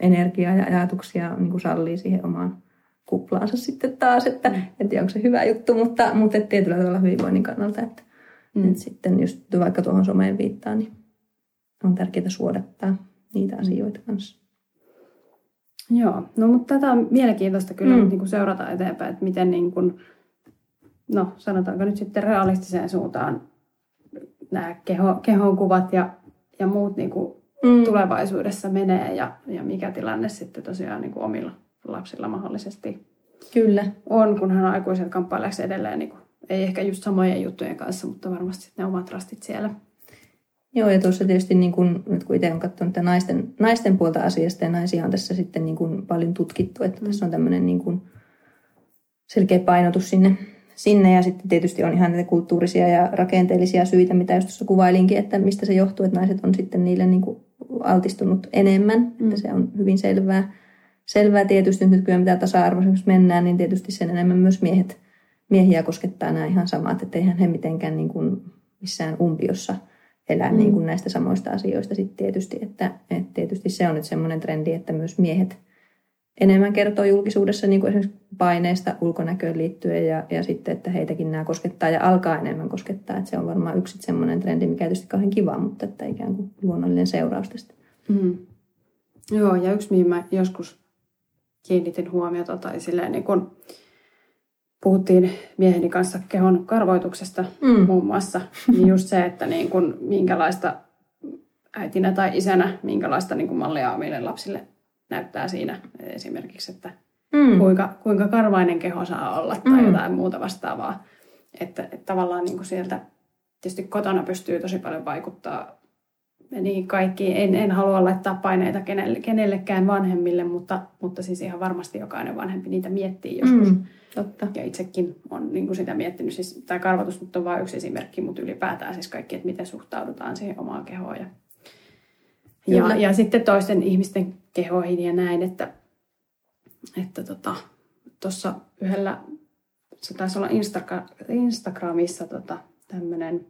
energiaa ja ajatuksia niin sallii siihen omaan kuplaansa sitten taas, että mm. tiedä onko se hyvä juttu, mutta, mutta että tietyllä tavalla hyvinvoinnin kannalta, että, mm. että sitten just vaikka tuohon someen viittaan, niin on tärkeää suodattaa niitä asioita kanssa. Joo, no mutta tätä on mielenkiintoista kyllä mm. niin kuin seurata eteenpäin, että miten niin kuin, no sanotaanko nyt sitten realistiseen suuntaan nämä keho, kehon kuvat ja, ja muut niin kuin mm. tulevaisuudessa menee ja, ja mikä tilanne sitten tosiaan niin kuin omilla lapsilla mahdollisesti Kyllä. on, kun hän on aikuiset kamppaileeksi edelleen, niin kuin, ei ehkä just samojen juttujen kanssa, mutta varmasti ne omat rastit siellä. Joo, ja tuossa tietysti niin kun, nyt kun itse olen katsonut naisten, naisten puolta asiasta, ja naisia on tässä sitten niin kun paljon tutkittu, että mm. tässä on tämmöinen niin kun selkeä painotus sinne, sinne, ja sitten tietysti on ihan näitä kulttuurisia ja rakenteellisia syitä, mitä just tuossa kuvailinkin, että mistä se johtuu, että naiset on sitten niille niin altistunut enemmän, mm. että se on hyvin selvää. Selvää tietysti, nyt kyllä mitä tasa-arvoiseksi mennään, niin tietysti sen enemmän myös miehet, miehiä koskettaa nämä ihan samat, että eihän he mitenkään niin kuin missään umpiossa – elää mm. niin kuin näistä samoista asioista sitten tietysti. Että, että tietysti se on nyt semmoinen trendi, että myös miehet enemmän kertoo julkisuudessa niin kuin esimerkiksi paineista ulkonäköön liittyen ja, ja sitten, että heitäkin nämä koskettaa ja alkaa enemmän koskettaa. Että se on varmaan yksi semmoinen trendi, mikä tietysti kauhean kiva, mutta että ikään kuin luonnollinen seuraus tästä. Mm. Joo, ja yksi mihin mä joskus kiinnitin huomiota tai silleen niin kun puhuttiin mieheni kanssa kehon karvoituksesta mm. muun muassa, niin just se, että niin kun, minkälaista äitinä tai isänä, minkälaista niin kun mallia omille lapsille näyttää siinä esimerkiksi, että mm. kuinka, kuinka karvainen keho saa olla tai mm. jotain muuta vastaavaa. Että, että tavallaan niin sieltä tietysti kotona pystyy tosi paljon vaikuttaa niin kaikki, en, en halua laittaa paineita kenelle, kenellekään vanhemmille, mutta, mutta siis ihan varmasti jokainen vanhempi niitä miettii joskus. Mm, totta. Ja itsekin on niin kuin sitä miettinyt, siis, tämä karvotus nyt on vain yksi esimerkki, mutta ylipäätään siis kaikki, että miten suhtaudutaan siihen omaan kehoon. Ja, ja, ja sitten toisten ihmisten kehoihin ja näin, että, että tota, tuossa yhdellä, se taisi olla Instagra- Instagramissa tota, tämmöinen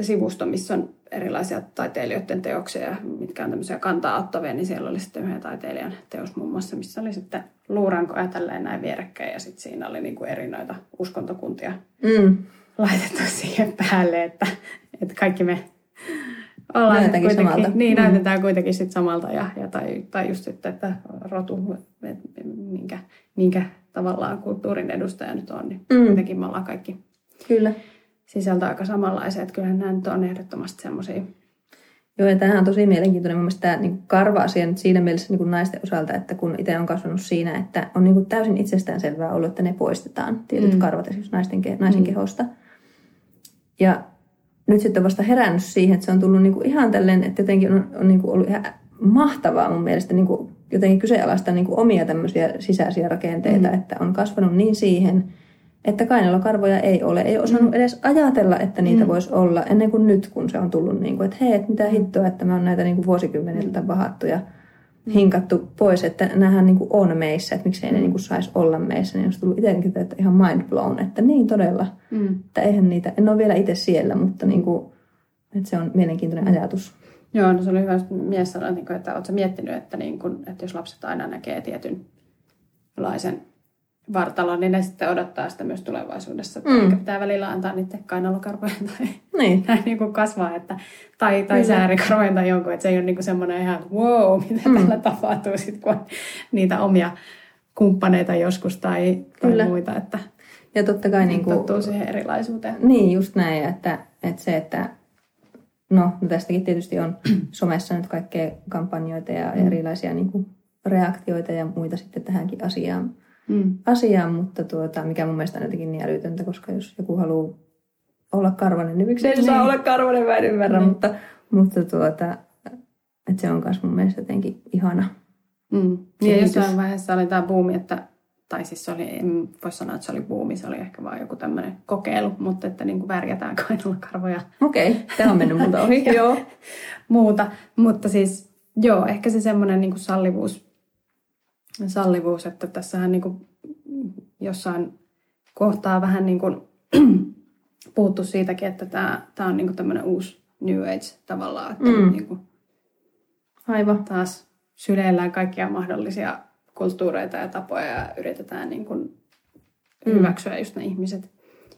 sivusto, missä on erilaisia taiteilijoiden teoksia, mitkä on tämmöisiä kantaa ottavia, niin siellä oli sitten yhden taiteilijan teos muun muassa, missä oli sitten luurankoja tälleen näin vierekkäin ja sitten siinä oli niin kuin eri noita uskontokuntia mm. laitettu siihen päälle, että, että kaikki me ollaan kuitenkin, samalta. Niin, mm. näytetään kuitenkin sitten samalta ja, ja tai, tai just sitten, että rotu, että minkä, minkä tavallaan kulttuurin edustaja nyt on, niin mm. kuitenkin me ollaan kaikki Kyllä sisältö aika samanlaisia. Että kyllähän nämä nyt on ehdottomasti semmoisia. Joo, ja tämähän on tosi mielenkiintoinen mun mielestä tämä niin karva-asia nyt siinä mielessä niin naisten osalta, että kun itse on kasvanut siinä, että on niin kuin täysin itsestäänselvää ollut, että ne poistetaan, tietyt mm. karvat esimerkiksi naisten, naisen mm. kehosta. Ja nyt sitten vasta herännyt siihen, että se on tullut niin kuin ihan tälleen, että jotenkin on, on niin kuin ollut ihan mahtavaa mun mielestä niin kuin jotenkin kyseenalaista niin kuin omia tämmöisiä sisäisiä rakenteita, mm. että on kasvanut niin siihen – että kainalokarvoja ei ole. Ei osannut mm. edes ajatella, että niitä mm. voisi olla ennen kuin nyt, kun se on tullut niin kuin, että hei, että mitä hittoa, että me on näitä niin kuin vuosikymmeniltä vahattu ja mm. hinkattu pois, että näähän niin kuin on meissä, että miksei ne niin kuin saisi olla meissä. Niin olisi tullut itsekin että ihan mind blown, että niin todella, mm. että eihän niitä, en ole vielä itse siellä, mutta niin kuin, että se on mielenkiintoinen mm. ajatus. Joo, no se oli hyvä mies sanoa, että oletko miettinyt, että, niin kun, että jos lapset aina näkee tietynlaisen vartalo, niin ne sitten odottaa sitä myös tulevaisuudessa. Mm. pitää välillä antaa niiden kainalokarvojen tai niin. niin kuin kasvaa, että, tai, tai säärikarvojen tai jonkun, että se ei ole niin kuin semmoinen ihan, wow, mitä mm. täällä tapahtuu sitten, kun on niitä omia kumppaneita joskus tai, tai muita, että ja totta kai niin kuin, tottuu siihen erilaisuuteen. Niin, just näin, että, että se, että no, no tästäkin tietysti on somessa nyt kaikkea kampanjoita ja mm. erilaisia niin kuin, reaktioita ja muita sitten tähänkin asiaan mm. asiaan, mutta tuota, mikä mun mielestä on jotenkin niin älytöntä, koska jos joku haluaa olla karvanen, niin miksei se saa niin. olla karvanen, mä en ymmärrä, niin. mutta, mutta tuota, että se on myös mun mielestä jotenkin ihana. Mm. Niin jossain vaiheessa oli tämä buumi, että tai siis se oli, en voi sanoa, että se oli buumi, se oli ehkä vaan joku tämmöinen kokeilu, mutta että niin kuin värjätään karvoja. Okei, okay, tämä on mennyt muuta ohi. joo. Muuta, mutta siis joo, ehkä se semmoinen niin kuin sallivuus sallivuus, että tässähän niin kuin jossain kohtaa vähän niin kuin puhuttu siitäkin, että tämä, tämä on niin kuin tämmöinen uusi New Age tavallaan, että mm. niin kuin Aivan. taas syleillään kaikkia mahdollisia kulttuureita ja tapoja ja yritetään niin kuin mm. hyväksyä just ne ihmiset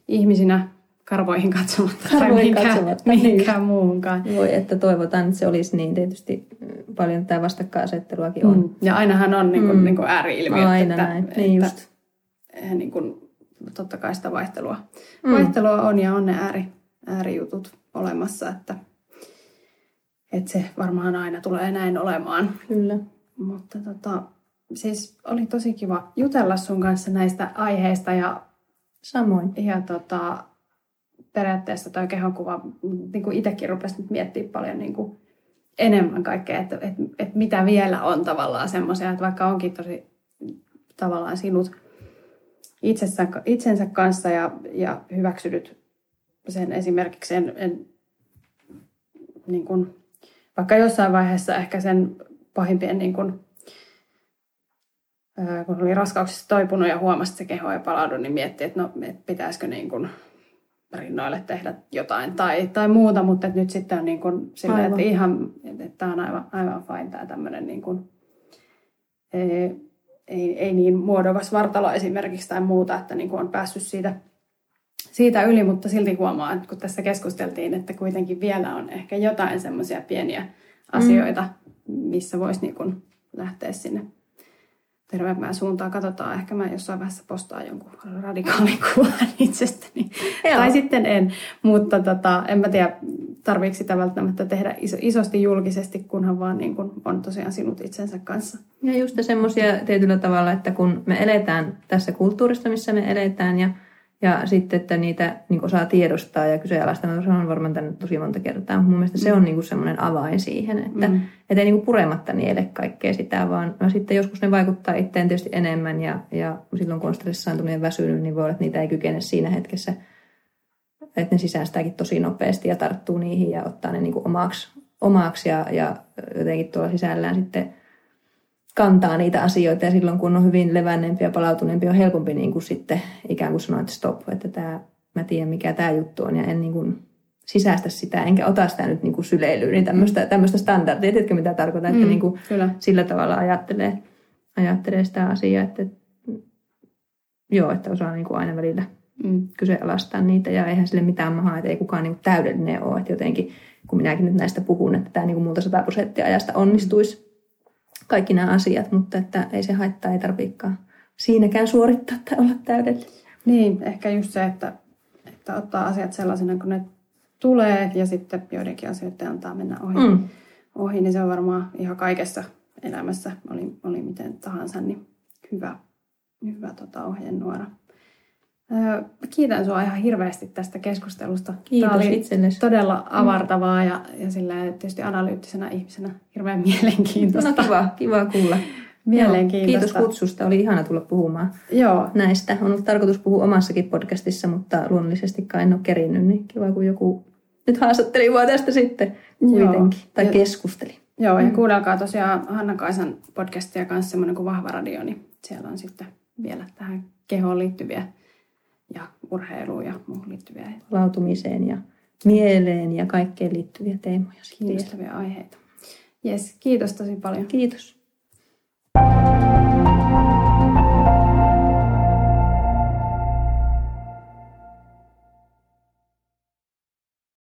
ihmisinä karvoihin katsomatta karvoihin tai mihinkään, katsomatta, mihinkään niin. muuhunkaan. Voi, että toivotaan, että se olisi niin. Tietysti mm, paljon tätä vastakkainasetteluakin on. Mm. Ja ainahan on niin kuin, mm. niin kuin ääri-ilmiöt. Aina että, näin, niin että, just. Että, niin kuin, totta kai sitä vaihtelua. Mm. Vaihtelua on ja on ne ääri, äärijutut olemassa, että, että se varmaan aina tulee näin olemaan. Kyllä. Mutta tota, siis oli tosi kiva jutella sun kanssa näistä aiheista ja Samoin. Ja tota, periaatteessa tuo kehonkuva, niin kuin itsekin rupesin nyt miettimään paljon niin kuin enemmän kaikkea, että, että, että mitä vielä on tavallaan semmoisia, että vaikka onkin tosi tavallaan sinut itsensä, itsensä kanssa ja, ja hyväksynyt sen esimerkiksi en, en niin kuin, vaikka jossain vaiheessa ehkä sen pahimpien niin kuin, kun oli raskauksessa toipunut ja huomasi, että se keho ei palaudu, niin mietti, että no, että pitäisikö niin kuin rinnoille tehdä jotain tai, tai muuta, mutta nyt sitten on niin kuin silleen, että ihan, että tämä on aivan, aivan fine tämä tämmöinen niin kuin, ei, ei, ei niin muodokas vartalo esimerkiksi tai muuta, että niin kuin on päässyt siitä, siitä yli, mutta silti huomaa, että kun tässä keskusteltiin, että kuitenkin vielä on ehkä jotain semmoisia pieniä asioita, mm. missä voisi niin kuin lähteä sinne terveempään suuntaan. Katsotaan, ehkä mä jossain vaiheessa postaan jonkun radikaalin kuvan itsestäni. Joo. Tai sitten en, mutta tota, en mä tiedä, tarviiko sitä välttämättä tehdä iso, isosti julkisesti, kunhan vaan niin kun on tosiaan sinut itsensä kanssa. Ja just semmoisia tietyllä tavalla, että kun me eletään tässä kulttuurissa, missä me eletään ja ja sitten, että niitä niin osaa tiedostaa ja kyseenalaistaa. Mä sanon varmaan tämän tosi monta kertaa. Mun mielestä se on mm. niin kuin semmoinen avain siihen, että mm. et ei niin kuin purematta niele kaikkea sitä, vaan no sitten joskus ne vaikuttaa itteen tietysti enemmän. Ja, ja silloin kun on stressaantunut ja väsynyt, niin voi olla, että niitä ei kykene siinä hetkessä. Että ne sisäästääkin tosi nopeasti ja tarttuu niihin ja ottaa ne niin kuin omaksi, omaksi ja, ja jotenkin tuolla sisällään sitten kantaa niitä asioita ja silloin kun on hyvin levänneempi ja palautuneempi on helpompi niin kuin sitten ikään kuin sanoa, että stop, että tämä, mä tiedän mikä tämä juttu on ja en niin kuin sisäistä sitä, enkä ota sitä nyt niin kuin syleilyyn, niin tämmöistä, tämmöistä standardia, tiedätkö mitä tarkoitan, että mm, niin kuin kyllä. sillä tavalla ajattelee, ajattelee sitä asiaa, että joo, että osaa niin kuin aina välillä mm. kyseenalaistaa niitä ja eihän sille mitään mahaa, että ei kukaan niin kuin täydellinen ole, että jotenkin kun minäkin nyt näistä puhun, että tämä niin kuin multa 100 prosenttia ajasta onnistuisi kaikki nämä asiat, mutta että ei se haittaa, ei tarvitsekaan siinäkään suorittaa tai olla täydellinen. Niin, ehkä just se, että, että ottaa asiat sellaisena kuin ne tulee ja sitten joidenkin asioiden antaa mennä ohi, mm. ohi niin se on varmaan ihan kaikessa elämässä, oli, oli miten tahansa, niin hyvä, hyvä tota ohjenuora. Kiitän sinua ihan hirveästi tästä keskustelusta. Kiitos Tämä oli itsellesi. todella avartavaa ja, ja sillä tietysti analyyttisenä ihmisenä hirveän mielenkiintoista. No kiva, kiva kuulla. Mielenkiintoista. Kiitos kutsusta, oli ihana tulla puhumaan Joo. näistä. On ollut tarkoitus puhua omassakin podcastissa, mutta luonnollisesti en ole kerinnyt, niin kiva kun joku nyt haastatteli mua tästä sitten kuitenkin, Joo. tai ja, keskusteli. Joo, ja mm. kuunnelkaa tosiaan Hanna Kaisan podcastia kanssa semmoinen kuin Vahva Radio, niin siellä on sitten vielä tähän kehoon liittyviä ja urheiluun ja muuhun liittyviä. Palautumiseen ja mieleen ja kaikkeen liittyviä teemoja. Kiinnostavia aiheita. Yes, kiitos tosi paljon. Kiitos.